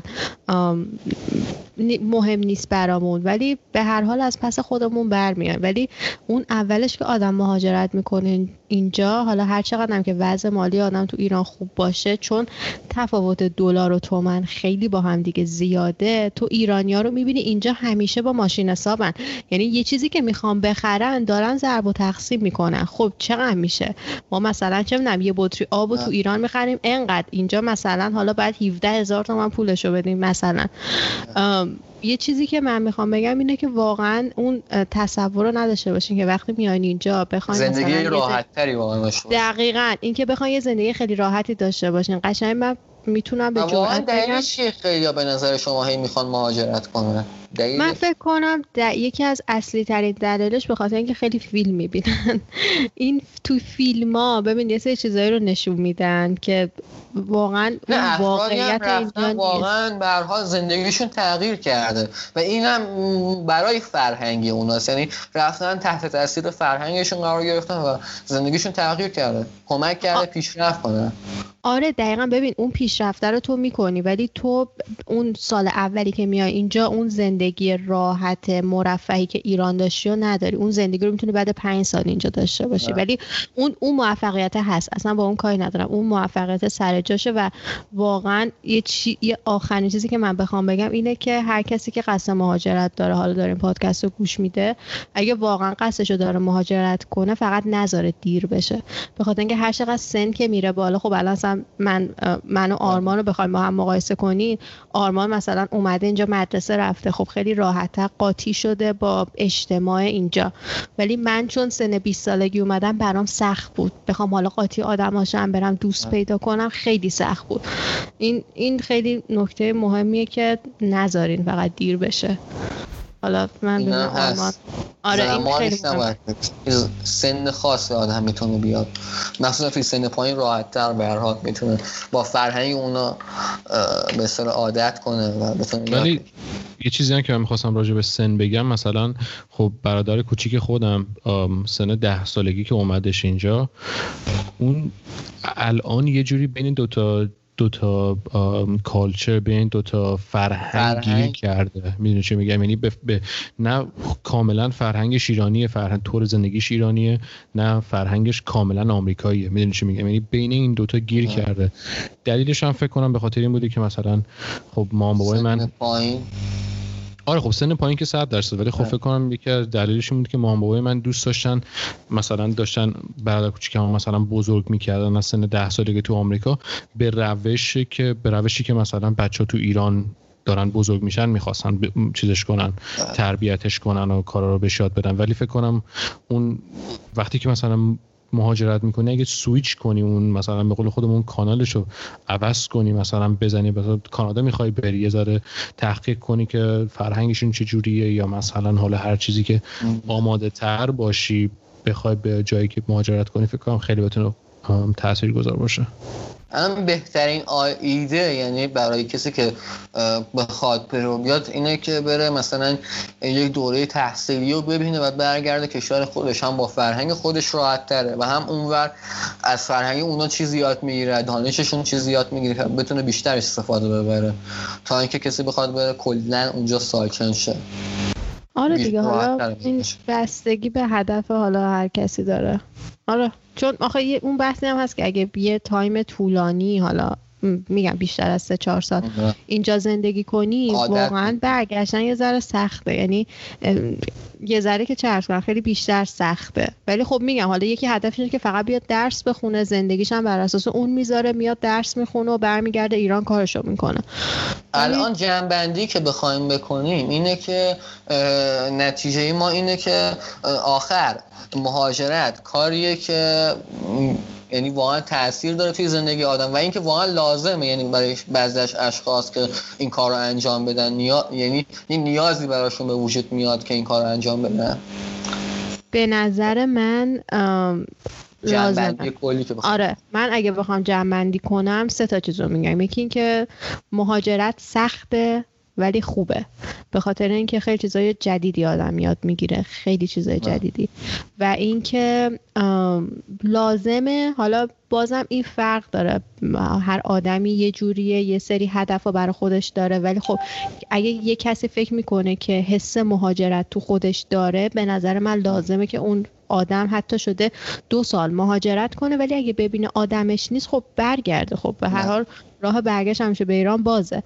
مهم نیست برامون. ولی به هر حال از پس خودمون برمیایم. ولی اون اولش که آدم مهاجرت می‌کنه اینجا حالا هر چقدر هم که وضع مالی آدم تو ایران خوب باشه چون تفاوت دلار و تومن خیلی با هم دیگه زیاده. تو ایرانیا رو می‌بینی اینجا همیشه با ماشین حسابن. یعنی یه چیزی که می‌خوام بخرن دارن ضرب و تقسیم می‌کنن. خب چقدر میشه؟ ما مثلا چه می‌دونم یه بطری آب تو ایران می‌خریم انقدر. اینجا مثلا حالا بعد 17 هزار تومن پولشو بدیم مثلا. یه چیزی که من می‌خوام بگم اینه که واقعا اون تصور رو نداشته باشین که وقتی میان اینجا بخواین زندگی راحت تری واقعا دقیقا. اینکه بخواین یه زندگی خیلی راحتی داشته باشین. قشنگ من می‌تونم به جرئت بگم خیلی به نظر شما هی می‌خوان مهاجرت کنن؟ من فکر کنم یکی از اصلی ترین دلیلش به خاطر اینکه خیلی فیلم می‌بینن. این تو فیلم ها ببین یه سری چیزایی رو نشون میدن که واقعا نه واقعیت واقعا برها زندگیشون تغییر کرده و این هم برای فرهنگی اوناست. یعنی رفتن تحت تاثیر فرهنگشون قرار گرفتن و زندگیشون تغییر کرده. کمک کرده پیشرفت کنه. آره دقیقا. ببین اون پیشرفته رو تو می‌کنی ولی تو اون سال اولی که میای اینجا اون زندگی راحت مرفهی که ایران داشتی و نداری. اون زندگی رو می‌تونی بعد پنج سال اینجا داشته باشی. بله. ولی اون اون موفقیت هست. اصلا با اون کاری ندارم. اون موفقیت سر جاشه و واقعا یه, چی... یه آخرین چیزی که من بخوام بگم اینه که هر کسی که قصد مهاجرت داره حالا داره این پادکست رو گوش میده اگه واقعا قصدشو داره مهاجرت کنه فقط نذاره دیر بشه. به خاطر اینکه هر چقدر سن که میره بالا خب الان من من و آرمان رو بخوایم با هم مقایسه کنین آرمان مثلا اومده اینجا مدرسه رفته. خب خیلی راحتتر قاطی شده با اجتماع اینجا. ولی من چون سن 20 سالگی اومدم برام سخت بود. بخوام حالا قاطی آدم هاشم برم دوست پیدا کنم خیلی سخت بود. این این خیلی نکته مهمیه که نذارین فقط دیر بشه. حالا من به آرمان. آره این خیلی سن خاص آدم می‌تونه بیاد. مخصوصا توی سن پایین راحت تر به می‌تونه با فرهنگ اونا به عادت کنه و بتونه ولی یه چیزی هم که من می‌خواستم راجع به سن بگم مثلا خب برادر کوچیک خودم سن ده سالگی که اومدش اینجا اون الان یه جوری بین دوتا دوتا کالچر بین دوتا فرهنگ کرده. می‌دونی چه میگم؟ یعنی به, نه کاملا فرهنگش ایرانیه فرهنگ طور زندگیش ایرانیه نه فرهنگش کاملا آمریکاییه. می‌دونی چه میگم؟ یعنی بین این دوتا گیر کرده. دلیلش هم فکر کنم به خاطر این بوده که مثلا خب مام بابای من آره خب سن پایین که 100 درصد ولی خب فکر کنم یکی از دلیلش بود که مام بابای من دوست داشتن مثلا داشتن برادر کوچیکم مثلا بزرگ می‌کردن از سن 10 سالگی تو آمریکا به روشی که به روشی که مثلا بچه تو ایران دارن بزرگ میشن می‌خواستن چیزش کنن. تربیتش کنن و کارا رو بهش یاد بدن ولی فکر کنم اون وقتی که مثلا مهاجرت می‌کنی اگه سویچ کنی اون مثلا به قول خودمون کانالش رو عوض کنی مثلا بزنی مثلا کانادا می‌خوای بری یه ذره تحقیق کنی که فرهنگشون چجوریه یا مثلا حالا هر چیزی که آماده تر باشی بخوای به جایی که مهاجرت کنی فکر کنم خیلی بتونه تاثیر گذار باشه. الان بهترین ایده یعنی برای کسی که بخواد پرو بیاد اینه که بره مثلا یک دوره تحصیلی رو ببینه و برگرده کشور خودش. هم با فرهنگ خودش راحت تره و هم اونور از فرهنگ اونا چیزی یاد می‌گیره دانششون چیزی یاد می‌گیره که بتونه بیشتر استفاده ببره تا اینکه کسی بخواد بره کلا اونجا ساکن شه. آره دیگه حالا این بستگی به هدف حالا هر کسی داره. آره چون آخه اون بحثی هم هست که اگه یه time طولانی حالا میگم بیشتر از سه چهار سال. اینجا زندگی کنی واقعا برگشتن یه ذره سخته. یعنی یه ذره که چه کنم خیلی بیشتر سخته. ولی خب میگم حالا یکی هدفش اینه که فقط بیاد درس بخونه زندگیش هم بر اساس اون می‌ذاره میاد درس می‌خونه و برمیگرده ایران کارشو می‌کنه. الان جنبندی که بخوایم بکنیم اینه که نتیجه ما اینه که آخر مهاجرت کاریه که یعنی واقعا تاثیر داره توی زندگی آدم و اینکه واقعا لازمه یعنی برای بعضی اشخاص که این کار رو انجام بدن نیا... یعنی این نیازی براشون به وجود میاد که این کار رو انجام بدن. به نظر من لازمه. آره من اگه بخوام جنبندی کنم سه تا چیز رو میگم. یکی اینکه مهاجرت سخته. ولی خوبه. به خاطر اینکه خیلی چیزای جدیدی آدم یاد می‌گیره. خیلی چیزای جدیدی. و اینکه لازمه. حالا بازم این فرق داره. هر آدمی یه جوریه یه سری هدف رو برای خودش داره. ولی خب اگه یه کسی فکر می‌کنه که حس مهاجرت تو خودش داره به نظر من لازمه که اون آدم حتی شده دو سال مهاجرت کنه. ولی اگه ببینه آدمش نیست خب برگرده. خب به هر حال راه برگشت همیشه به ایران بازه.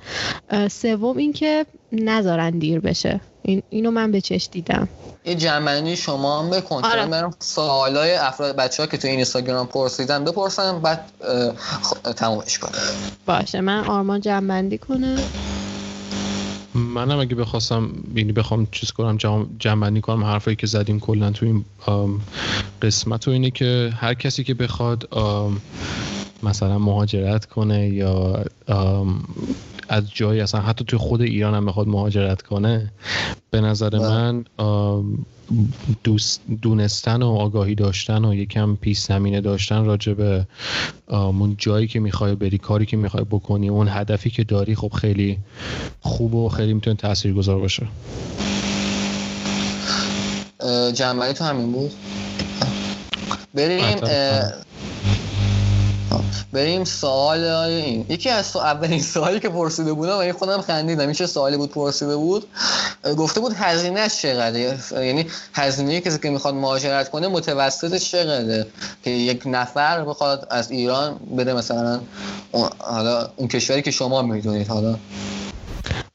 سوم اینکه نذارن دیر بشه. این اینو من به چش دیدم. یه جمعنی شما هم بکن. آره. من سوالای افراد بچه ها که تو این اینستاگرام پرسیدن بپرسم بعد تمومش کنم. باشه من آرمان جمع کنم. منم اگه بخواستم یعنی بخوام چیز کنم جمع بندی کنم حرفایی که زدیم کلا تو این قسمت و اینه که هر کسی که بخواد مثلا مهاجرت کنه یا از جایی اصلا حتی توی خود ایران هم بخواد مهاجرت کنه به نظر بله. من دوست دونستن و آگاهی داشتن و یکم پیش زمینه داشتن راجع به اون جایی که می‌خوای بری کاری که می‌خوای بکنی اون هدفی که داری خب خیلی خوب و خیلی می‌تونه تأثیر گذار باشه جنبه تو همین بود بریم بریم سوال این. یکی از اولین سوالی که پرسیده بودم و خودم خندیدم. این چه سوالی بود پرسیده بود؟ گفته بود هزینه چقدره؟ یعنی هزینه کسی که می‌خواد مهاجرت کنه متوسط چقدره؟ که یک نفر بخواد از ایران بده مثلا حالا اون کشوری که شما می‌دونید. حالا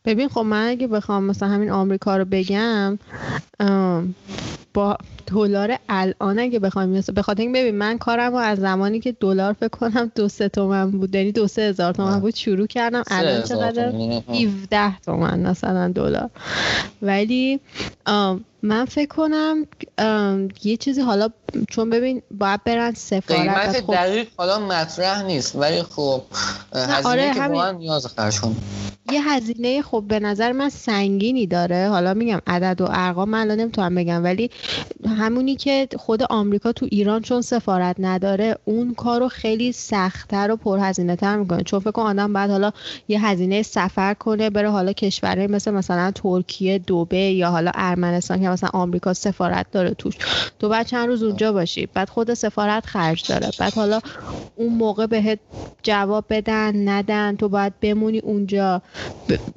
ببین خب من اگه بخوام مثلا همین آمریکا رو بگم با دلار الان اگه بخوایم به خاطر اینکه ببین من کارم رو از زمانی که دلار فکر کنم دو سه تومن بود یعنی دو سه هزار تومن بود شروع کردم. الان چقدر؟ 17 تومن مثلا دلار. ولی من فکر کنم یه چیزی حالا چون ببین باید برن سفارت. قیمت خب دقیق حالا مطرح نیست ولی خب هزینه آره که همین... نیاز خرج یه هزینه خب به نظر من سنگینی داره. حالا میگم عدد و ارقام الان نمی‌تونم بگم ولی همونی که خود آمریکا تو ایران چون سفارت نداره اون کارو خیلی سختتر و پرهزینه تر می‌کنه. چون فکر کن آدم بعد حالا یه هزینه سفر کنه بره حالا کشوره مثل مثلا ترکیه دوبه یا حالا ارمنستان که مثلا آمریکا سفارت داره توش. تو بعد چند روز اونجا باشی. بعد خود سفارت خرج داره. بعد حالا اون موقع بهت جواب بدن ندن تو باید بمونی اونجا.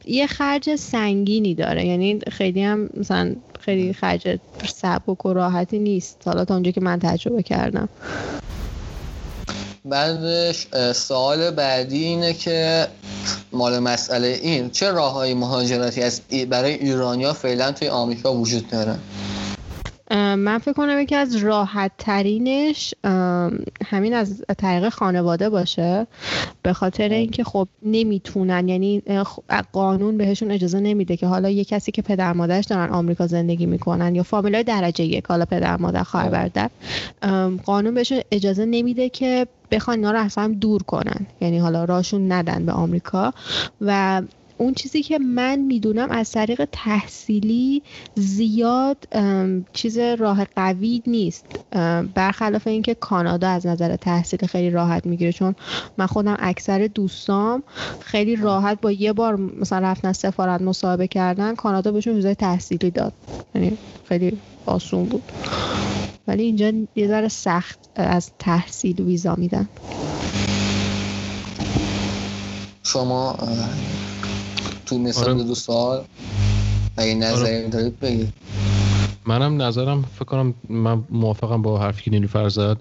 یه خرج سنگینی داره. یعنی خیلی هم مثلا خیلی خرج سبک و راحتی نیست. حالا تا اونجا که من تجربه کردم. بعدش سوال بعدی اینه که مال مسئله این چه راه های مهاجرتی از برای ایرانیا فعلا توی آمریکا وجود داره؟ من فکر کنم یکی از راحت ترینش همین از طریق خانواده باشه. به خاطر اینکه خب نمی‌تونن یعنی قانون بهشون اجازه نمیده که حالا یه کسی که پدر مادرش دارن آمریکا زندگی می‌کنن یا فامیلای درجه یک حالا پدر مادر خواهر برادر قانون بهشون اجازه نمیده که بخوان اینا رو اصلا دور کنن. یعنی حالا راشون ندن به آمریکا. و اون چیزی که من می‌دونم از طریق تحصیلی زیاد چیز راه قوی نیست. برخلاف اینکه کانادا از نظر تحصیل خیلی راحت می‌گیره. چون من خودم اکثر دوستام خیلی راحت با یه بار مثلا رفتن سفارت مصاحبه کردن کانادا بهشون ویزای تحصیلی داد. یعنی خیلی آسون بود. ولی اینجا یه ذره سخت از تحصیل ویزا میدن. شما تو نسبت آره. دو سال اگه نظری آره. دارید بگید منم نظرم فکر کنم من موافقم با حرفی که نیلوفر زد.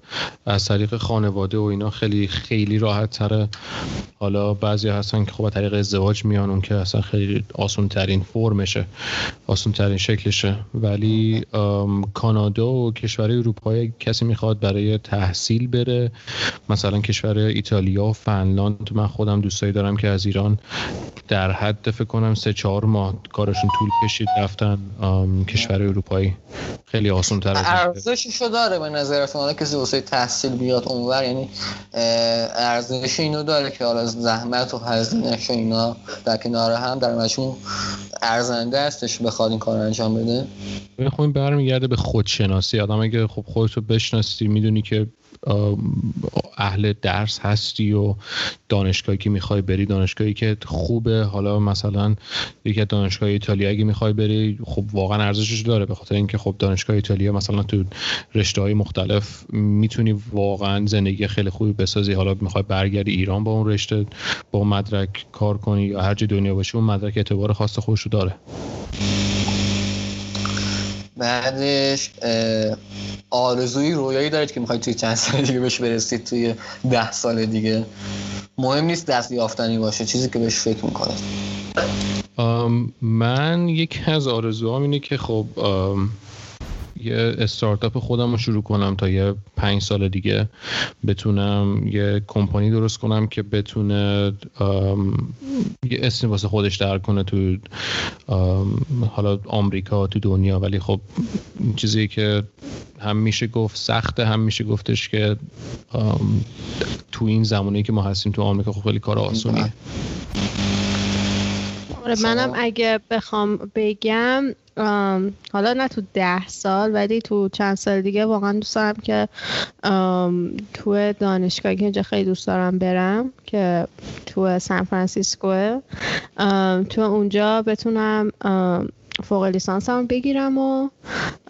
از طریق خانواده و اینا خیلی خیلی راحت تره. حالا بعضی هستن که خب از طریق ازدواج میان اون که اصلا خیلی آسون ترین فرمشه آسون ترین شکلشه. ولی کانادا و کشور اروپایی کسی می‌خواد برای تحصیل بره. مثلا کشور ایتالیا و فنلاند من خودم دوستایی دارم که از ایران در حد فکر کنم سه چهار ماه کارشون طول کشید رفتن کشور اروپایی. خیلی آسان تر ارزششو داره به نظر شما کسی واسه تحصیل بیاد اونور یعنی ارزش اینو داره که حالا زحمت و هزینهش و اینا در کنار هم در مجموع ارزنده استش بخواد این کار انجام بده. خب این برمیگرده به خودشناسی. آدم اگه خب خودتو بشناسی می‌دونی که اهل درس هستی و دانشگاهی که می‌خوای بری دانشگاهی که خوبه. حالا مثلا یکی از دانشگاه ایتالیا اگه می‌خوای بری خب واقعا ارزشش داره. به خاطر اینکه خب دانشگاه ایتالیا مثلا تو رشته های مختلف می‌تونی واقعا زندگی خیلی خوبی بسازی. حالا می‌خوای برگردی ایران با اون رشته با اون مدرک کار کنی یا هر جای دنیا باشی اون مدرک اعتبار خاص خودش داره. بعدش آرزوی رویایی دارید که می‌خواید توی چند سال دیگه بهش برسید توی ده سال دیگه. مهم نیست دست یافتنی باشه چیزی که بهش فکر می‌کنید. من یکی از آرزوهام اینه که خب یه استارتاپ خودم رو شروع کنم تا یه پنج سال دیگه بتونم یه کمپانی درست کنم که بتونه یه اسمی واسه خودش در کنه تو حالا آمریکا تو دنیا. ولی خب چیزی که هم میشه گفت سخته هم میشه گفتش که تو این زمانی که ما هستیم تو آمریکا خب خیلی کار آسونیه. آره، منم اگه بخوام بگم حالا نه تو ده سال ولی تو چند سال دیگه واقعا دوست دارم که تو دانشگاهی که اینجا خیلی دوست دارم برم که تو سان فرانسیسکو تو اونجا بتونم فوق لیسانس هم بگیرم و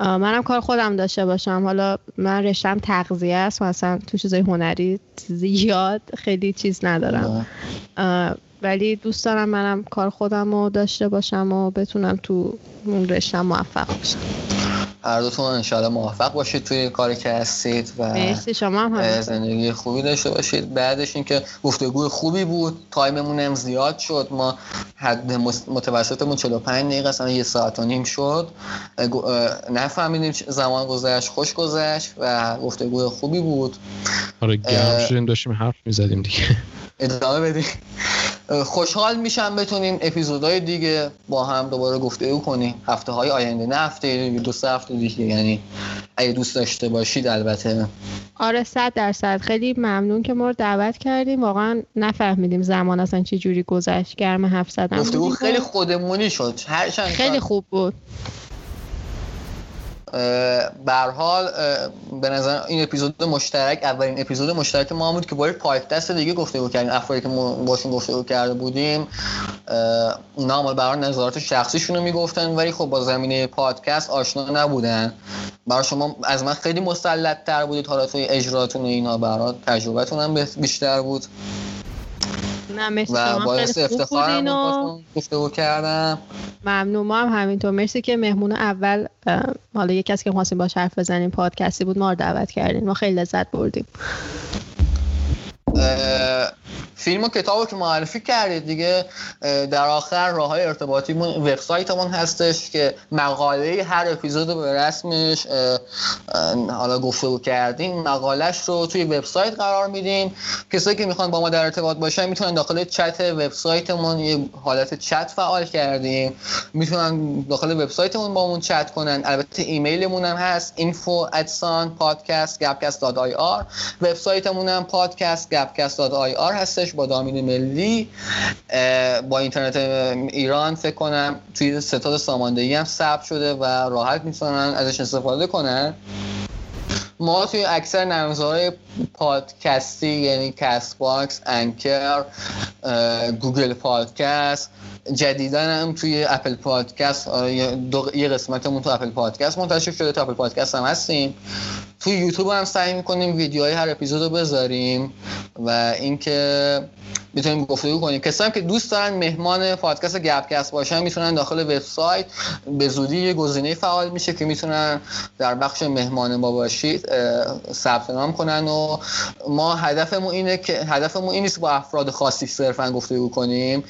منم کار خودم داشته باشم. حالا من رشتم تغذیه است مثلا تو چیزای هنری زیاد خیلی چیز ندارم. ولی دوست دارم منم کار خودم رو داشته باشم و بتونم تو اون رشتم موفق باشم. هر دوتون انشاءالله موفق باشید توی کاری که هستید و شما هم زندگی خوبی داشته باشید. بعدش اینکه گفتگوی خوبی بود تایممون هم زیاد شد. ما حد متوسطمون 45 دقیقه اصلا یه ساعت و نیم شد. نفهمیدیم زمان گذشت خوش گذشت و گفتگوی خوبی بود. آره گرم شدیم داشتیم حرف می‌زدیم دیگه. ادامه بدیم. خوشحال میشم بتونیم اپیزودهای دیگه با هم دوباره گفتگو کنیم. هفته های آینده نه هفته دو سه هفته دیگه. یعنی اگه دوست داشته باشید البته. آره صد درصد. خیلی ممنون که ما رو دعوت کردیم. واقعا نفهمیدیم زمان اصلا چه جوری گذشت. گرم حرف زدن گفتگو خیلی خودمونی شد. خیلی خوب بود. بر حال به نظر این اپیزود مشترک اولین اپیزود مشترک ما بود که با پادکست دیگه گفته کردیم. افرادی که باشون گفته کرده بودیم اونا هم برای نظارت شخصیشون رو می‌گفتن ولی خب با زمینه پادکست آشنا نبودن. برای شما از من خیلی مسلط تر بودید. حالا توی اجراتون و اینا برای تجربتون هم بیشتر بود. نه و باعث افتخارم گفته کردم. ممنون. ما هم همینطور. مرسی که مهمون اول حالا یه کسی که خواستیم باش حرف بزنیم پادکستی بود ما رو دعوت کردیم ما خیلی لذت بردیم. فیلم و کتاب که معرفی کردید دیگه در آخر راه های ارتباطیمون وبسایتمون هستش که مقاله هر اپیزود به رسمش حالا گفته کردیم مقالش رو توی وبسایت قرار میدیم کسایی که می‌خوان با ما در ارتباط باشن می‌تونن داخل چت وبسایتمون یه حالت چت فعال کردیم. می‌تونن داخل وبسایتمون با مون چت کنن. البته ایمیلمون هم هست info podcast gapcast.ir وبسایتمون هم podcast gapcast.ir هستش. با دامین ملی با اینترنت ایران فکر کنم توی ستاد ساماندهی هم ثبت شده و راحت می‌تونن ازش استفاده کنن. ما توی اکثر نرم‌افزارهای پادکستی یعنی Castbox Anchor Google Podcast جدیدا هم توی Apple Podcast یه قسمتمون تو Apple Podcast منتشر شده تو Apple Podcast هم هستیم. توی یوتیوب هم سعی می‌کنیم ویدیوهای هر اپیزود رو بذاریم و اینکه می‌تونیم گفتگو کنیم. کسایی که دوست دارن مهمان پادکست گپکست باشن می‌تونن داخل وبسایت به زودی یه گزینه فعال میشه که می‌تونن در بخش مهمان ما باشید ثبت نام کنن و ما هدفمون اینه که هدفمون این نیست با افراد خاصی صرفا گفتگو کنیم.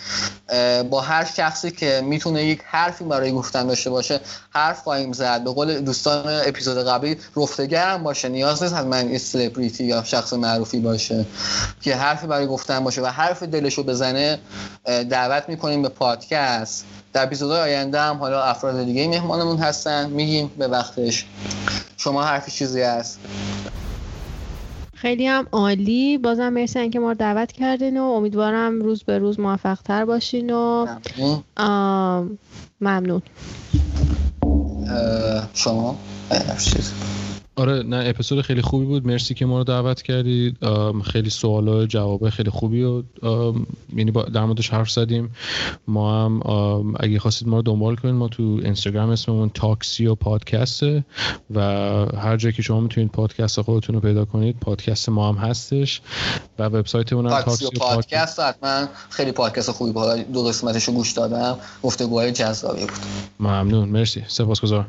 با هر شخصی که می‌تونه یک حرفی برای گفتن داشته باشه حرف خواهیم زد. به قول دوستان اپیزود قبلی رفتگرم باشه. نیاز نیست حتما سلبریتی یا شخص معروفی باشه که حرفی برای گفتن باشه و حرف دلشو بزنه. دعوت می‌کنیم به پادکست. در اپیزودهای آینده هم حالا افراد دیگه مهمانمون هستن. میگیم به وقتش شما حرفی چیزی هست؟ خیلی هم عالی. بازم مرسی که ما رو دعوت کردین و امیدوارم روز به روز موفق تر باشین و ممنون. شما؟ آره نه اپیزود خیلی خوبی بود. مرسی که ما رو دعوت کردید. خیلی سوال و جواب خیلی خوبی و یعنی در موردش حرف زدیم. ما هم اگه خواستید ما رو دنبال کنید ما تو اینستاگرام اسممون تاکسی و پادکسته و هر جایی که شما می‌تونید پادکست خودتون رو پیدا کنید پادکست ما هم هستش و وبسایتمون هم تاکسی و پادکست. حتما خیلی پادکست خوبی بود. دو قسمتش رو گوش دادم. گفتگوهای جذابی بود. ممنون. مرسی. سپاسگزارم.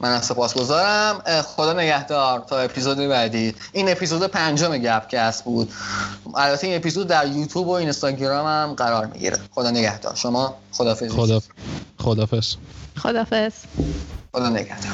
من سپاسگزارم خدا نگهدار. تا اپیزود بعدی. این اپیزود پنجم گپکست بود. البته این اپیزود در یوتیوب و اینستاگرام هم قرار می‌گیره. خدا نگهدار. شما خدافظ خدا خدافظ خدافظ خدا نگهدار.